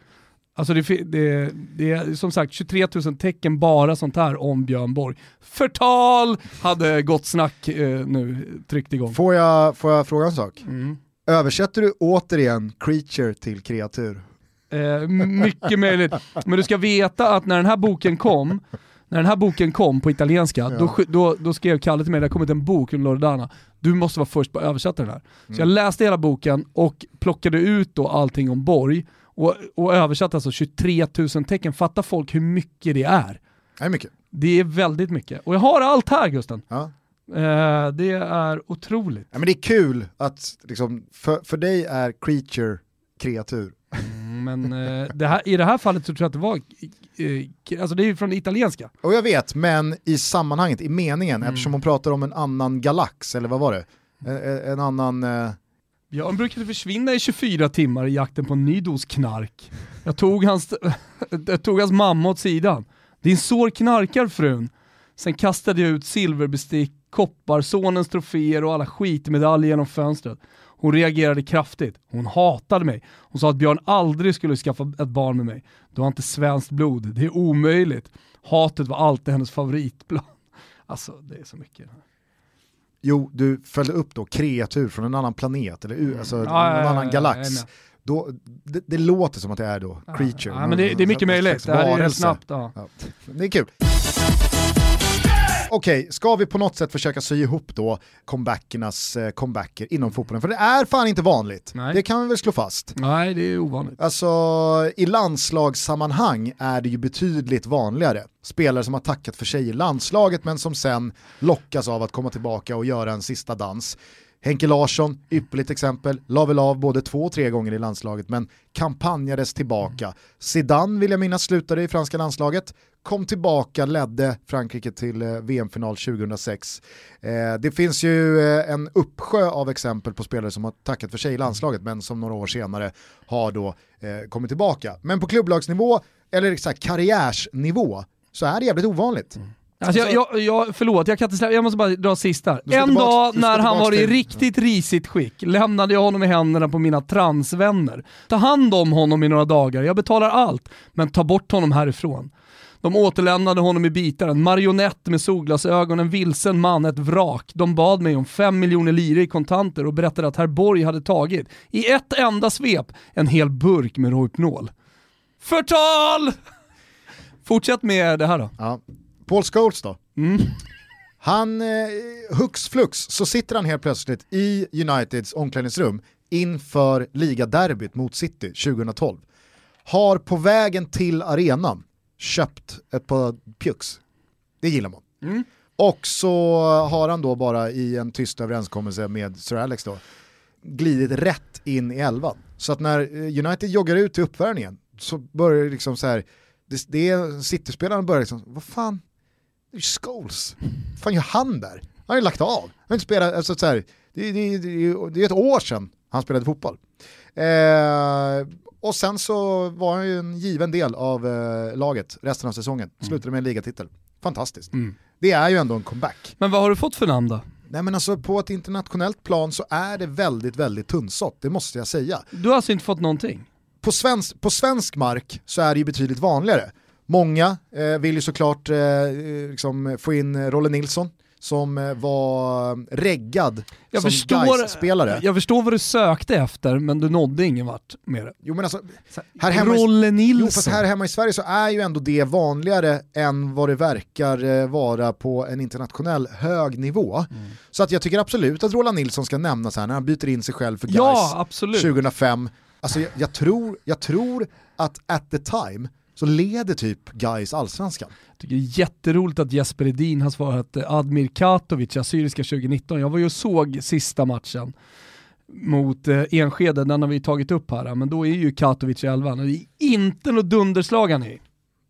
Alltså det, det, det är som sagt 23 000 tecken bara sånt här om Björn Borg. Förtal hade Gott Snack eh, nu tryckt igång. Får jag, får jag fråga en sak? Mm. Översätter du återigen creature till kreatur? Eh, mycket möjligt. Men du ska veta att när den här boken kom, när den här boken kom på italienska, då, sk- då, då skrev Kalle till mig, det har kommit en bok om Loredana, du måste vara först på att översätta den här. Så jag läste hela boken och plockade ut då allting om Borg och, och översatte alltså 23 000 tecken. Fatta folk hur mycket det är. Det är mycket. Det är väldigt mycket. Och jag har allt här Gusten. Ja. Eh, det är otroligt. Ja, men det är kul att liksom, för, för dig är creature kreatur. Men eh, det här, i det här fallet så tror jag att det var, eh, alltså det är ju från italienska. Och jag vet, men i sammanhanget, i meningen, Mm. eftersom hon pratar om en annan galax, eller vad var det? En, en annan... eh, Björn brukade försvinna i 24 timmar i jakten på en ny dos knark. Jag tog hans, jag tog hans mamma åt sidan. Din sår knarkar frun. Sen kastade jag ut silverbestick, koppar, sonens troféer och alla skitmedaljer genom fönstret. Hon reagerade kraftigt. Hon hatade mig. Hon sa att Björn aldrig skulle skaffa ett barn med mig. Du har inte svenskt blod, det är omöjligt. Hatet var alltid hennes favoritplan. Alltså det är så mycket. Jo, du följde upp då kreatur från en annan planet, eller u- alltså Ja, en ja, ja, annan ja, galax. med. Då, det, det låter som att det är då creature. Ja, men det, det är mycket En möjligt. Det här är snabbt. Ja. Ja, det är kul. Okej, ska vi på något sätt försöka sy ihop då comebackernas eh, comebacker inom fotbollen? För det är fan inte vanligt, Nej. det kan vi väl slå fast. Nej, det är ovanligt. Alltså i landslagssammanhang är det ju betydligt vanligare. Spelare som har tackat för sig i landslaget men som sen lockas av att komma tillbaka och göra en sista dans. Henke Larsson, ypperligt exempel, la väl av både två och tre gånger i landslaget men kampanjades tillbaka. Zidane vill jag minnas slutade i franska landslaget, kom tillbaka, ledde Frankrike till eh, VM-final 2006. Eh, det finns ju eh, en uppsjö av exempel på spelare som har tackat för sig i landslaget men som några år senare har då kommit tillbaka. Men på klubblagsnivå, eller karriärsnivå, så är det jävligt ovanligt. Mm. Alltså jag, jag, jag, förlåt, jag kan inte släppa, jag måste bara dra sista. En dag när han var i till- riktigt risigt skick lämnade jag honom i händerna på mina transvänner. Ta hand om honom i några dagar, jag betalar allt, men ta bort honom härifrån. De återlämnade honom i bitar, en marionett med solglasögon, en vilsen man, ett vrak. De bad mig om fem miljoner lire i kontanter och berättade att herr Borg hade tagit, i ett enda svep, en hel burk med Rohypnol. Förtal! Fortsätt med det här då. Ja. Paul Scholes då? Mm. Han, eh, hux flux, så sitter han helt plötsligt i Uniteds omklädningsrum inför ligaderbyt mot City 2012. Har på vägen till arenan köpt ett par pjux. Det gillar man. Och så har han då bara i en tyst överenskommelse med Sir Alex då glidit rätt in i elvan. Så att när eh, United joggar ut till uppvärmningen så börjar det liksom så här, det, det är City-spelarna börjar liksom, vad fan, Scholes, fan gör han där? Han har ju lagt av, han har inte spelat, alltså så här, det, det, det, det är ett år sedan han spelade fotboll. Eh, och sen så var han ju en given del av eh, laget resten av säsongen, slutade med en ligatitel. Fantastiskt. Mm. Det är ju ändå en comeback. Men vad har du fått för namn då? Nej men alltså på ett internationellt plan så är det väldigt, väldigt tunnsått, det måste jag säga. Du har alltså inte fått någonting? På svensk, på svensk mark så är det ju betydligt vanligare. Många eh, vill ju såklart eh, liksom få in Rolle Nilsson som eh, var reggad Jag som förstår, spelare jag förstår vad du sökte efter, men du nådde ingen vart med det. Jo men alltså, här hemma, i, Rolle jo, Nilsson. fast här hemma i Sverige så är ju ändå det vanligare än vad det verkar eh, vara på en internationell hög nivå. Mm. Så att jag tycker absolut att Roland Nilsson ska nämnas här när han byter in sig själv för Ja, Gais absolut. 2005. Alltså jag, jag, tror, jag tror att at the time så leder typ Gais allsvenskan. Jag tycker det är jätteroligt att Jesper Edin har svarat eh, Admir Katovic, Assyriska 2019. Jag var ju och såg sista matchen mot eh, Enskede, den har vi tagit upp här, men då är ju Katovic i elvan och det är inte något dunderslag han är.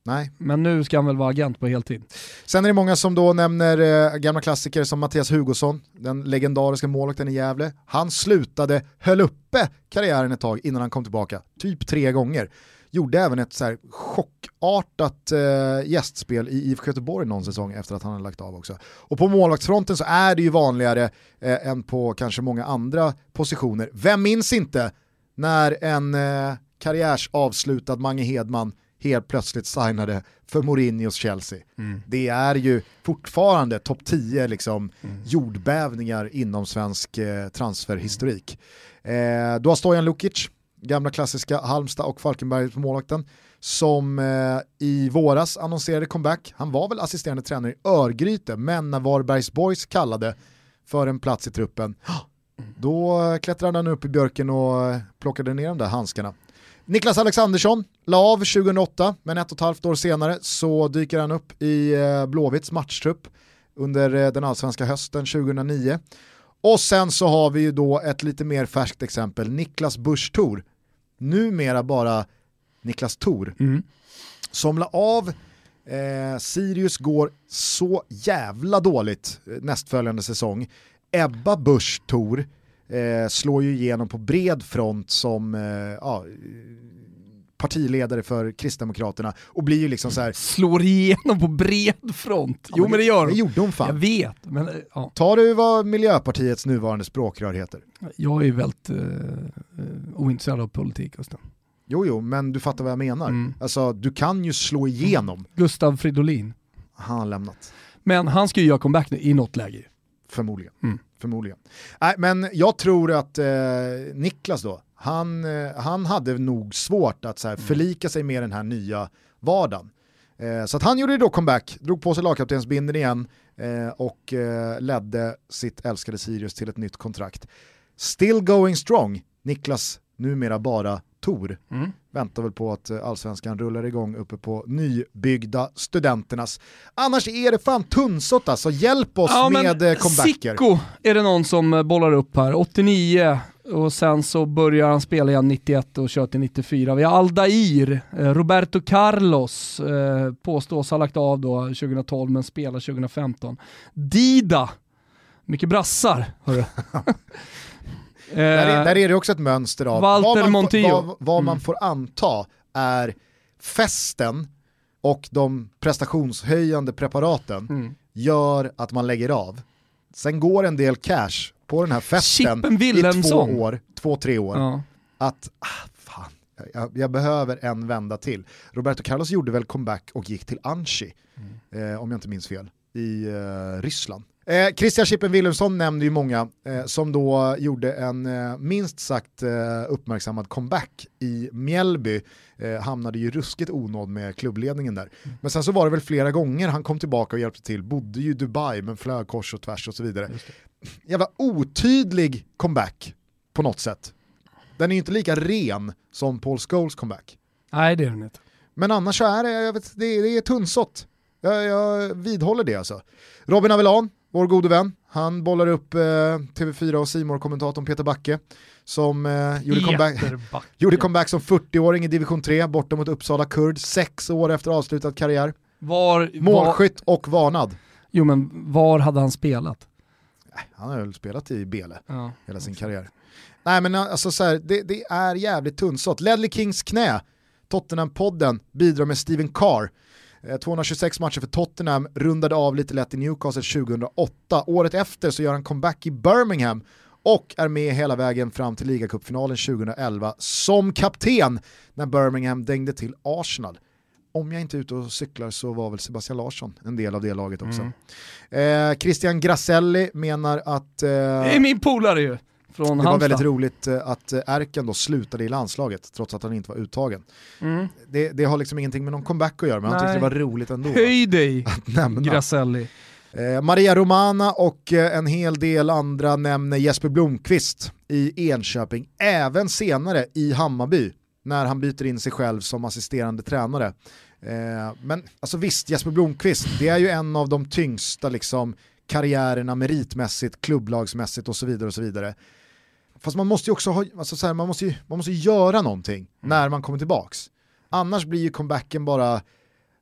Nej. Men nu ska han väl vara agent på heltid. Sen är det många som då nämner eh, gamla klassiker som Mattias Hugosson, den legendariska målvakten i Gävle. Han slutade, höll uppe karriären ett tag innan han kom tillbaka, typ tre gånger. Gjorde även ett så här chockartat eh, gästspel i IFK Göteborg någon säsong efter att han hade lagt av också. Och på målvaktsfronten så är det ju vanligare eh, än på kanske många andra positioner. Vem minns inte när en eh, karriärsavslutad Mange Hedman helt plötsligt signade för Mourinhos Chelsea. Det är ju fortfarande topp 10 liksom, jordbävningar inom svensk eh, transferhistorik. Eh, du har Stojan Lukic, gamla klassiska Halmstad och Falkenberg på målvakten, som eh, i våras annonserade comeback. Han var väl assisterande tränare i Örgryte, men när Varbergs Boys kallade för en plats i truppen, då klättrade han upp i björken och eh, plockade ner de där handskarna. Niklas Alexandersson la av 2008, men ett och ett halvt år senare så dyker han upp i eh, Blåvitts matchtrupp under eh, den allsvenska hösten 2009. Och sen så har vi ju då ett lite mer färskt exempel, Niklas Busch Thor. Numera bara Niklas Thor. Som la av, eh, Sirius går så jävla dåligt eh, nästföljande säsong. Ebba Busch Thor eh, slår ju igenom på bred front som eh, ja, partiledare för Kristdemokraterna och blir ju liksom så här. Slår igenom på bred front. Jo men det gör Det de. gjorde hon fan. Jag vet, men eh, ja. Tar du vad Miljöpartiets nuvarande språkrör heter? jag är väldigt uh, ointresserad av politik. Just nu. Jo, jo, men du fattar vad jag menar. Mm. Alltså, du kan ju slå igenom. Gustav Fridolin. Han har lämnat. Men han ska ju göra comeback nu i något läge. Förmodligen. Mm. Förmodligen. Nej, men jag tror att eh, Niklas då, han, eh, han hade nog svårt att så här, förlika sig med den här nya vardagen. Eh, så att han gjorde då comeback, drog på sig lagkaptensbindeln igen eh, och ledde sitt älskade Sirius till ett nytt kontrakt. Still going strong, Niklas numera bara Tor. Mm. Väntar väl på att allsvenskan rullar igång uppe på nybyggda studenternas. Annars är det fan tunnsått alltså, hjälp oss Ja, med comebacker. Sicko är det någon som bollar upp här. 89 och sen så börjar han spela igen 91 och kör till 94. Vi har Aldair, eh, Roberto Carlos eh, påstås ha lagt av då 2012 men spelar 2015. Dida, mycket brassar hörru. Där är, där är det också ett mönster av Walter vad man, Montillo. Får, vad, vad man Mm. får anta är festen och de prestationshöjande preparaten Mm. gör att man lägger av. Sen går en del cash på den här festen i två år, två, tre år. ja. Att, ah, fan, jag, jag behöver en vända till. Roberto Carlos gjorde väl comeback och gick till Anchi, eh, om jag inte minns fel, i eh, Ryssland. Eh, Christian Chippen Wilhelmsson nämnde ju många eh, som då gjorde en eh, minst sagt eh, uppmärksammad comeback i Mjällby. Eh, hamnade ju ruskigt onåd med klubbledningen där. Men sen så var det väl flera gånger han kom tillbaka och hjälpte till, bodde ju i Dubai men flög kors och tvärs och så vidare. Jävla otydlig comeback på något sätt. Den är ju inte lika ren som Paul Scholes comeback. Nej det är den inte. Men annars så är det, jag vet, det, är- det är tunnsått. Jag, jag vidhåller det alltså. Robin Avellan, vår gode vän, han bollar upp eh, TV4 och simor kommentatorn Peter Backe som eh, gjorde, comeback, gjorde comeback som 40-åring i division 3 borta mot Uppsala Kurd, sex år efter avslutad karriär. Var, Målskytt och varnad. Jo men var hade han spelat? Han har väl spelat i Bele Ja. hela sin karriär. Nej men alltså så här, det, det är jävligt tunnsått. Ledley Kings knä, Tottenham-podden, bidrar med Steven Carr. Eh, 226 matcher för Tottenham, rundade av lite lätt i Newcastle 2008. Året efter så gör han comeback i Birmingham och är med hela vägen fram till ligacupfinalen 2011 som kapten när Birmingham dängde till Arsenal. Om jag inte är ute och cyklar så var väl Sebastian Larsson en del av det laget också. Eh, Christian Grasselli menar att eh, Det är min polare ju. Från det var Halmstad. väldigt roligt eh, att eh, Erken då slutade i landslaget trots att han inte var uttagen. Mm. Det, det har liksom ingenting med någon comeback att göra men han tyckte Nej. det var roligt ändå. Höj dig. Grasselli. Eh, Maria Romana och eh, en hel del andra nämner Jesper Blomqvist i Enköping, även senare i Hammarby när han byter in sig själv som assisterande tränare. Eh, men alltså visst, Jesper Blomqvist, det är ju en av de tyngsta liksom, karriärerna meritmässigt, klubblagsmässigt och så vidare. och så vidare. Fast man måste ju också ha, alltså så här, man måste ju, man måste göra någonting när man kommer tillbaks. Annars blir ju comebacken bara,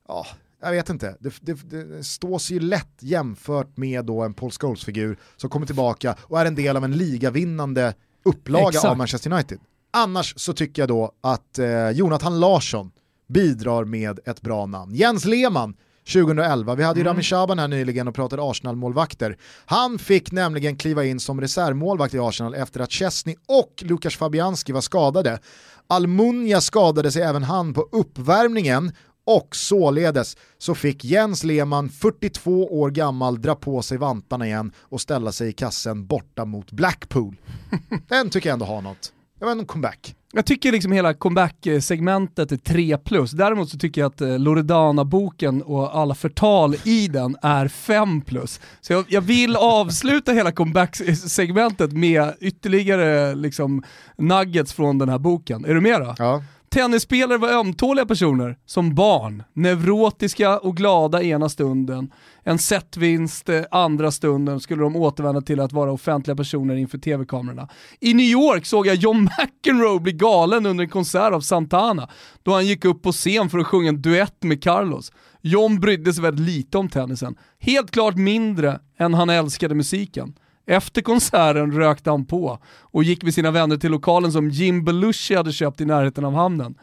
ja, jag vet inte, det, det, det stås ju lätt jämfört med då en Paul Scholes-figur som kommer tillbaka och är en del av en ligavinnande upplaga Exakt. av Manchester United. Annars så tycker jag då att eh, Jonathan Larsson bidrar med ett bra namn. Jens Lehmann 2011, vi hade ju Rami Shaban här nyligen och pratade Arsenal-målvakter. Han fick nämligen kliva in som reservmålvakt i Arsenal efter att Chesney och Lukas Fabianski var skadade. Almunia skadade sig även han på uppvärmningen och således så fick Jens Lehmann, 42 år gammal, dra på sig vantarna igen och ställa sig i kassen borta mot Blackpool. Den tycker jag ändå har något. Det var en comeback. Jag tycker liksom hela comeback-segmentet är 3 plus. Däremot så tycker jag att eh, Loredana-boken och alla förtal i den är 5 plus. Så jag, jag vill avsluta hela comeback-segmentet med ytterligare liksom, nuggets från den här boken. Är du med då? Ja. Tennisspelare var ömtåliga personer som barn, neurotiska och glada ena stunden. En setvinst eh, andra stunden skulle de återvända till att vara offentliga personer inför tv-kamerorna. I New York såg jag John McEnroe bli galen under en konsert av Santana då han gick upp på scen för att sjunga en duett med Carlos. John brydde sig väldigt lite om tennisen. Helt klart mindre än han älskade musiken. Efter konserten rökte han på och gick med sina vänner till lokalen som Jim Belushi hade köpt i närheten av hamnen.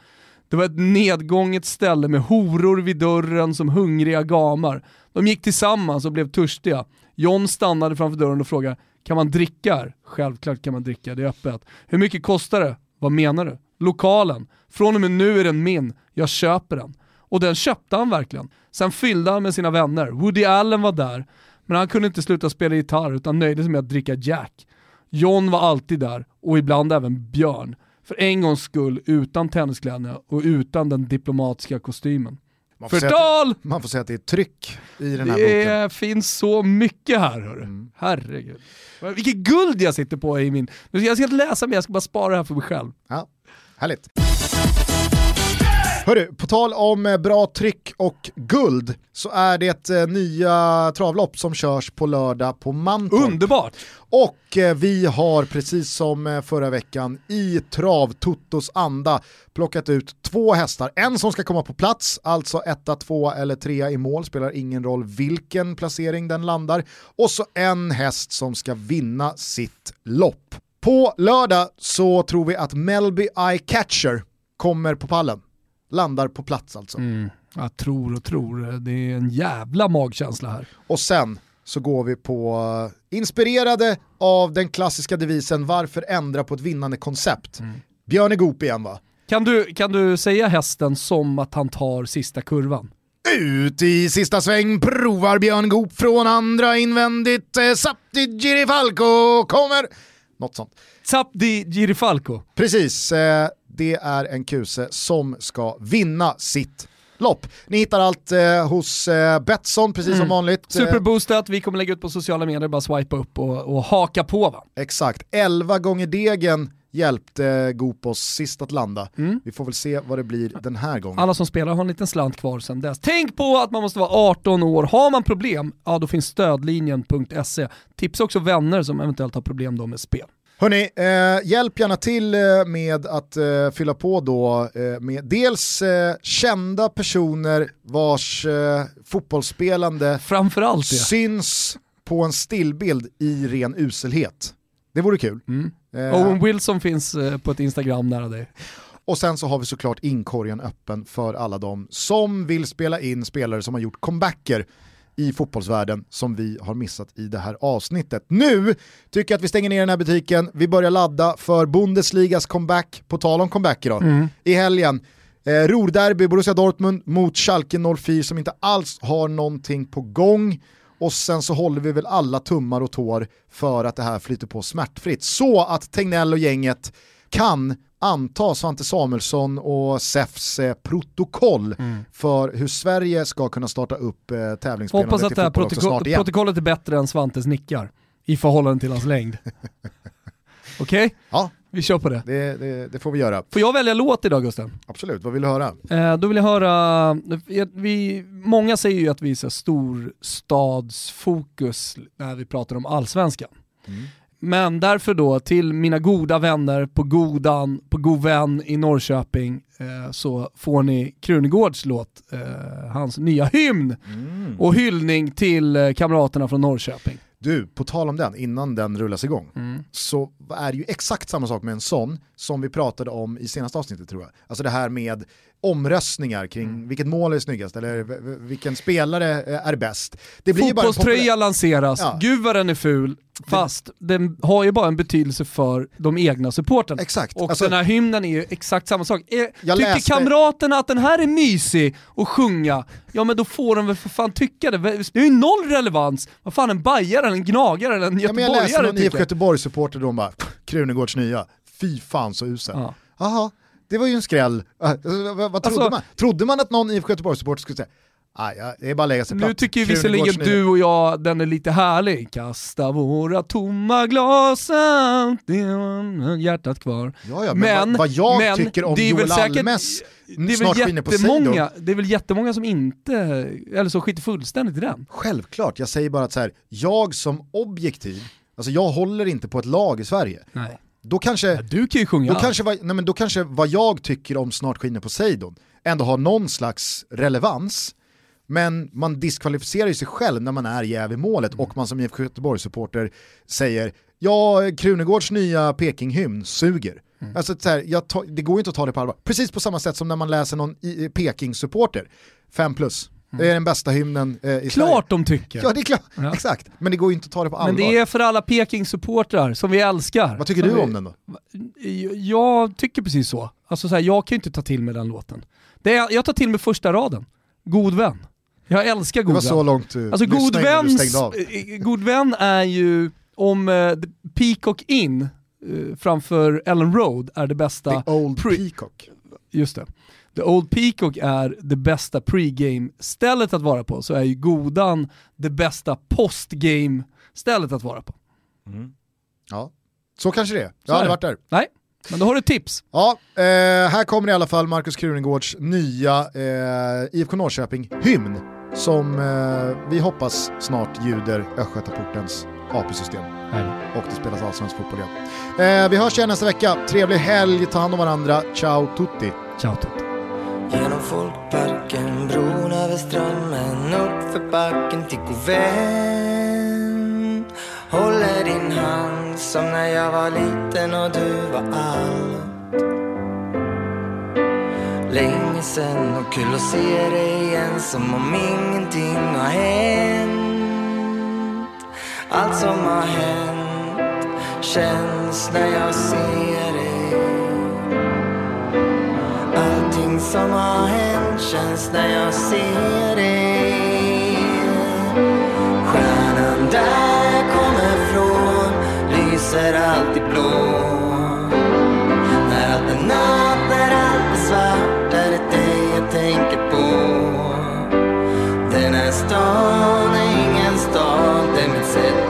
Det var ett nedgånget ställe med horor vid dörren som hungriga gamar. De gick tillsammans och blev törstiga. John stannade framför dörren och frågade, kan man dricka här? Självklart kan man dricka, det är öppet. Hur mycket kostar det? Vad menar du? Lokalen. Från och med nu är den min. Jag köper den. Och den köpte han verkligen. Sen fyllde han med sina vänner. Woody Allen var där, men han kunde inte sluta spela gitarr utan nöjde sig med att dricka Jack. John var alltid där och ibland även Björn. För en gångs skull utan tenniskläderna och utan den diplomatiska kostymen. Man får, Förtal! man får säga att det är tryck i den här boken. Det finns så mycket här hörru. Mm. Herregud. Vilket guld jag sitter på i min... Jag ska inte läsa mer, jag ska bara spara det här för mig själv. Ja, härligt. Hörru, på tal om eh, bra tryck och guld så är det eh, nya travlopp som körs på lördag på Mantorp. Underbart! Och eh, vi har precis som förra veckan i Trav-Totos anda plockat ut två hästar. En som ska komma på plats, alltså etta, tvåa eller trea i mål, spelar ingen roll vilken placering den landar. Och så en häst som ska vinna sitt lopp. På lördag så tror vi att Melby Eye Catcher kommer på pallen. Landar på plats alltså. Jag tror och tror, det är en jävla magkänsla här. Och sen så går vi på, eh, inspirerade av den klassiska devisen varför ändra på ett vinnande koncept. Björn Goop igen va? Kan du, kan du säga hästen som att han tar sista kurvan? Ut i sista sväng provar Björn Goop från andra invändigt. Eh, Sapti Girifalco kommer. Något sånt. Zapdi Girifalco. Precis, eh, det är en kuse som ska vinna sitt lopp. Ni hittar allt eh, hos eh, Betsson precis som vanligt. Eh, Superboostat, vi kommer lägga ut på sociala medier, bara swipa upp och, och haka på va? Exakt, 11 gånger degen hjälpte Gopos sist att landa. Vi får väl se vad det blir den här gången. Alla som spelar har en liten slant kvar sedan dess. Tänk på att man måste vara 18 år. Har man problem, ja då finns stödlinjen.se. Tipsa också vänner som eventuellt har problem då med spel. Hörni, eh, hjälp gärna till eh, med att eh, fylla på då eh, med dels eh, kända personer vars eh, fotbollsspelande Framförallt det. syns på en stillbild i ren uselhet. Det vore kul. Mm. Owen Wilson finns på ett Instagram nära dig. och sen så har vi såklart inkorgen öppen för alla de som vill spela in spelare som har gjort comebacker i fotbollsvärlden som vi har missat i det här avsnittet. Nu tycker jag att vi stänger ner den här butiken, vi börjar ladda för Bundesligas comeback, på tal om comebacker då, i helgen. Eh, Rorderby, Borussia Dortmund mot Schalke 04 som inte alls har någonting på gång. Och sen så håller vi väl alla tummar och tår för att det här flyter på smärtfritt. Så att Tegnell och gänget kan anta Svante Samuelsson och SEFs eh, protokoll för hur Sverige ska kunna starta upp eh, tävlingsspelandet Hoppas att det här protoko- protokollet är bättre än Svantes nickar i förhållande till hans längd. Okej, Ja, vi kör på det. det, det, det får vi göra. Får jag välja låt idag Gusten? Absolut, vad vill du höra? Eh, då vill jag höra, vi, många säger ju att vi är storstadsfokus när vi pratar om allsvenskan. Men därför då till mina goda vänner på Godan, på God vän i Norrköping, eh, så får ni Krunegårds låt, eh, hans nya hymn och hyllning till eh, kamraterna från Norrköping. Du, på tal om den, innan den rullas igång, Mm. så är det ju exakt samma sak med en sån som vi pratade om i senaste avsnittet tror jag. Alltså det här med omröstningar kring Mm. vilket mål är snyggast eller vilken spelare eh, är bäst. Det blir ju bara en Fotbollströja lanseras, Ja. gud vad den är ful, fast den har ju bara en betydelse för de egna supporterna. Exakt. Och Alltså- den här hymnen är ju exakt samma sak. Jag tycker läste- kamraterna att den här är mysig att sjunga, ja men då får de väl för fan tycka det. Det är ju noll relevans vad fan en bajare, en gnagare eller en Ja, men jag läste göteborgare någon IFK. Göteborg-supporter och de bara Krunegårds nya, fy fan så usel. Ja. Det var ju en skräll. Äh, vad, vad trodde Alltså- man? Trodde man att någon IFK Göteborg-supporter skulle säga Nej, ja, det är bara att lägga sig platt. Nu tycker visserligen nya." du och jag den är lite härlig. Kasta våra tomma glas, hjärtat kvar. Ja, ja, men vad- vad jag men tycker om det är väl Joel säkert- Almes det är snart väl skiner på jättemånga, Det är väl jättemånga som inte, eller som skiter fullständigt i den. Självklart, jag säger bara att så här, jag som objektiv, alltså jag håller inte på ett lag i Sverige. Nej. Då kanske, Du kan ju sjunga då kanske, vad, nej men då kanske vad jag tycker om Snart skiner Poseidon ändå har någon slags relevans. Men man diskvalificerar ju sig själv när man är jäv i målet och man som IFK Göteborg-supporter säger ja, Krunegårds nya Peking-hymn suger. Alltså, så här, jag ta, det går ju inte att ta det på allvar. Precis på samma sätt som när man läser någon Peking-supporter, 5 plus. Det är den bästa hymnen eh, i Sverige. Klart de tycker. Ja det är klart, Ja. exakt. Men det går ju inte att ta det på allvar. Men det är för alla Peking-supportrar som vi älskar. Vad tycker du vi- om den då? Jag tycker precis så. Alltså så här, jag kan ju inte ta till mig den låten. Det är, jag tar till mig första raden. God vän. Jag älskar Det god var vän. så långt du Alltså god, du väns, stängde av. eh, god vän är ju, om eh, Peacock In eh, framför Ellen Road är det bästa, The Old pre- Peacock. just det. The Old Peacock är det bästa pregame-stället att vara på, så är ju Godan det bästa postgame-stället att vara på. Ja, så kanske det är. Jag är det. varit där. Nej, men då har du ett tips. Ja, eh, här kommer i alla fall Markus Krunegårds nya eh, IFK Norrköping-hymn som eh, vi hoppas snart ljuder Östgötaportens AP-system. Och det spelas allsvensk fotboll igen. Eh, vi hörs igen nästa vecka. Trevlig helg, ta hand om varandra. Ciao tutti! Ciao Tutti. Genom folkparken, bron över strömmen uppför backen till Govän Håller din hand som när jag var liten och du var allt. Länge sen och kul att se dig igen som om ingenting har hänt. Allt som har hänt känns när jag ser dig som har hänt känns när jag ser dig Stjärnan där jag kommer från lyser alltid blå. När allt är natt, när allt är svart är det dig jag tänker på. Den här stan är ingen stad, det är mitt sätt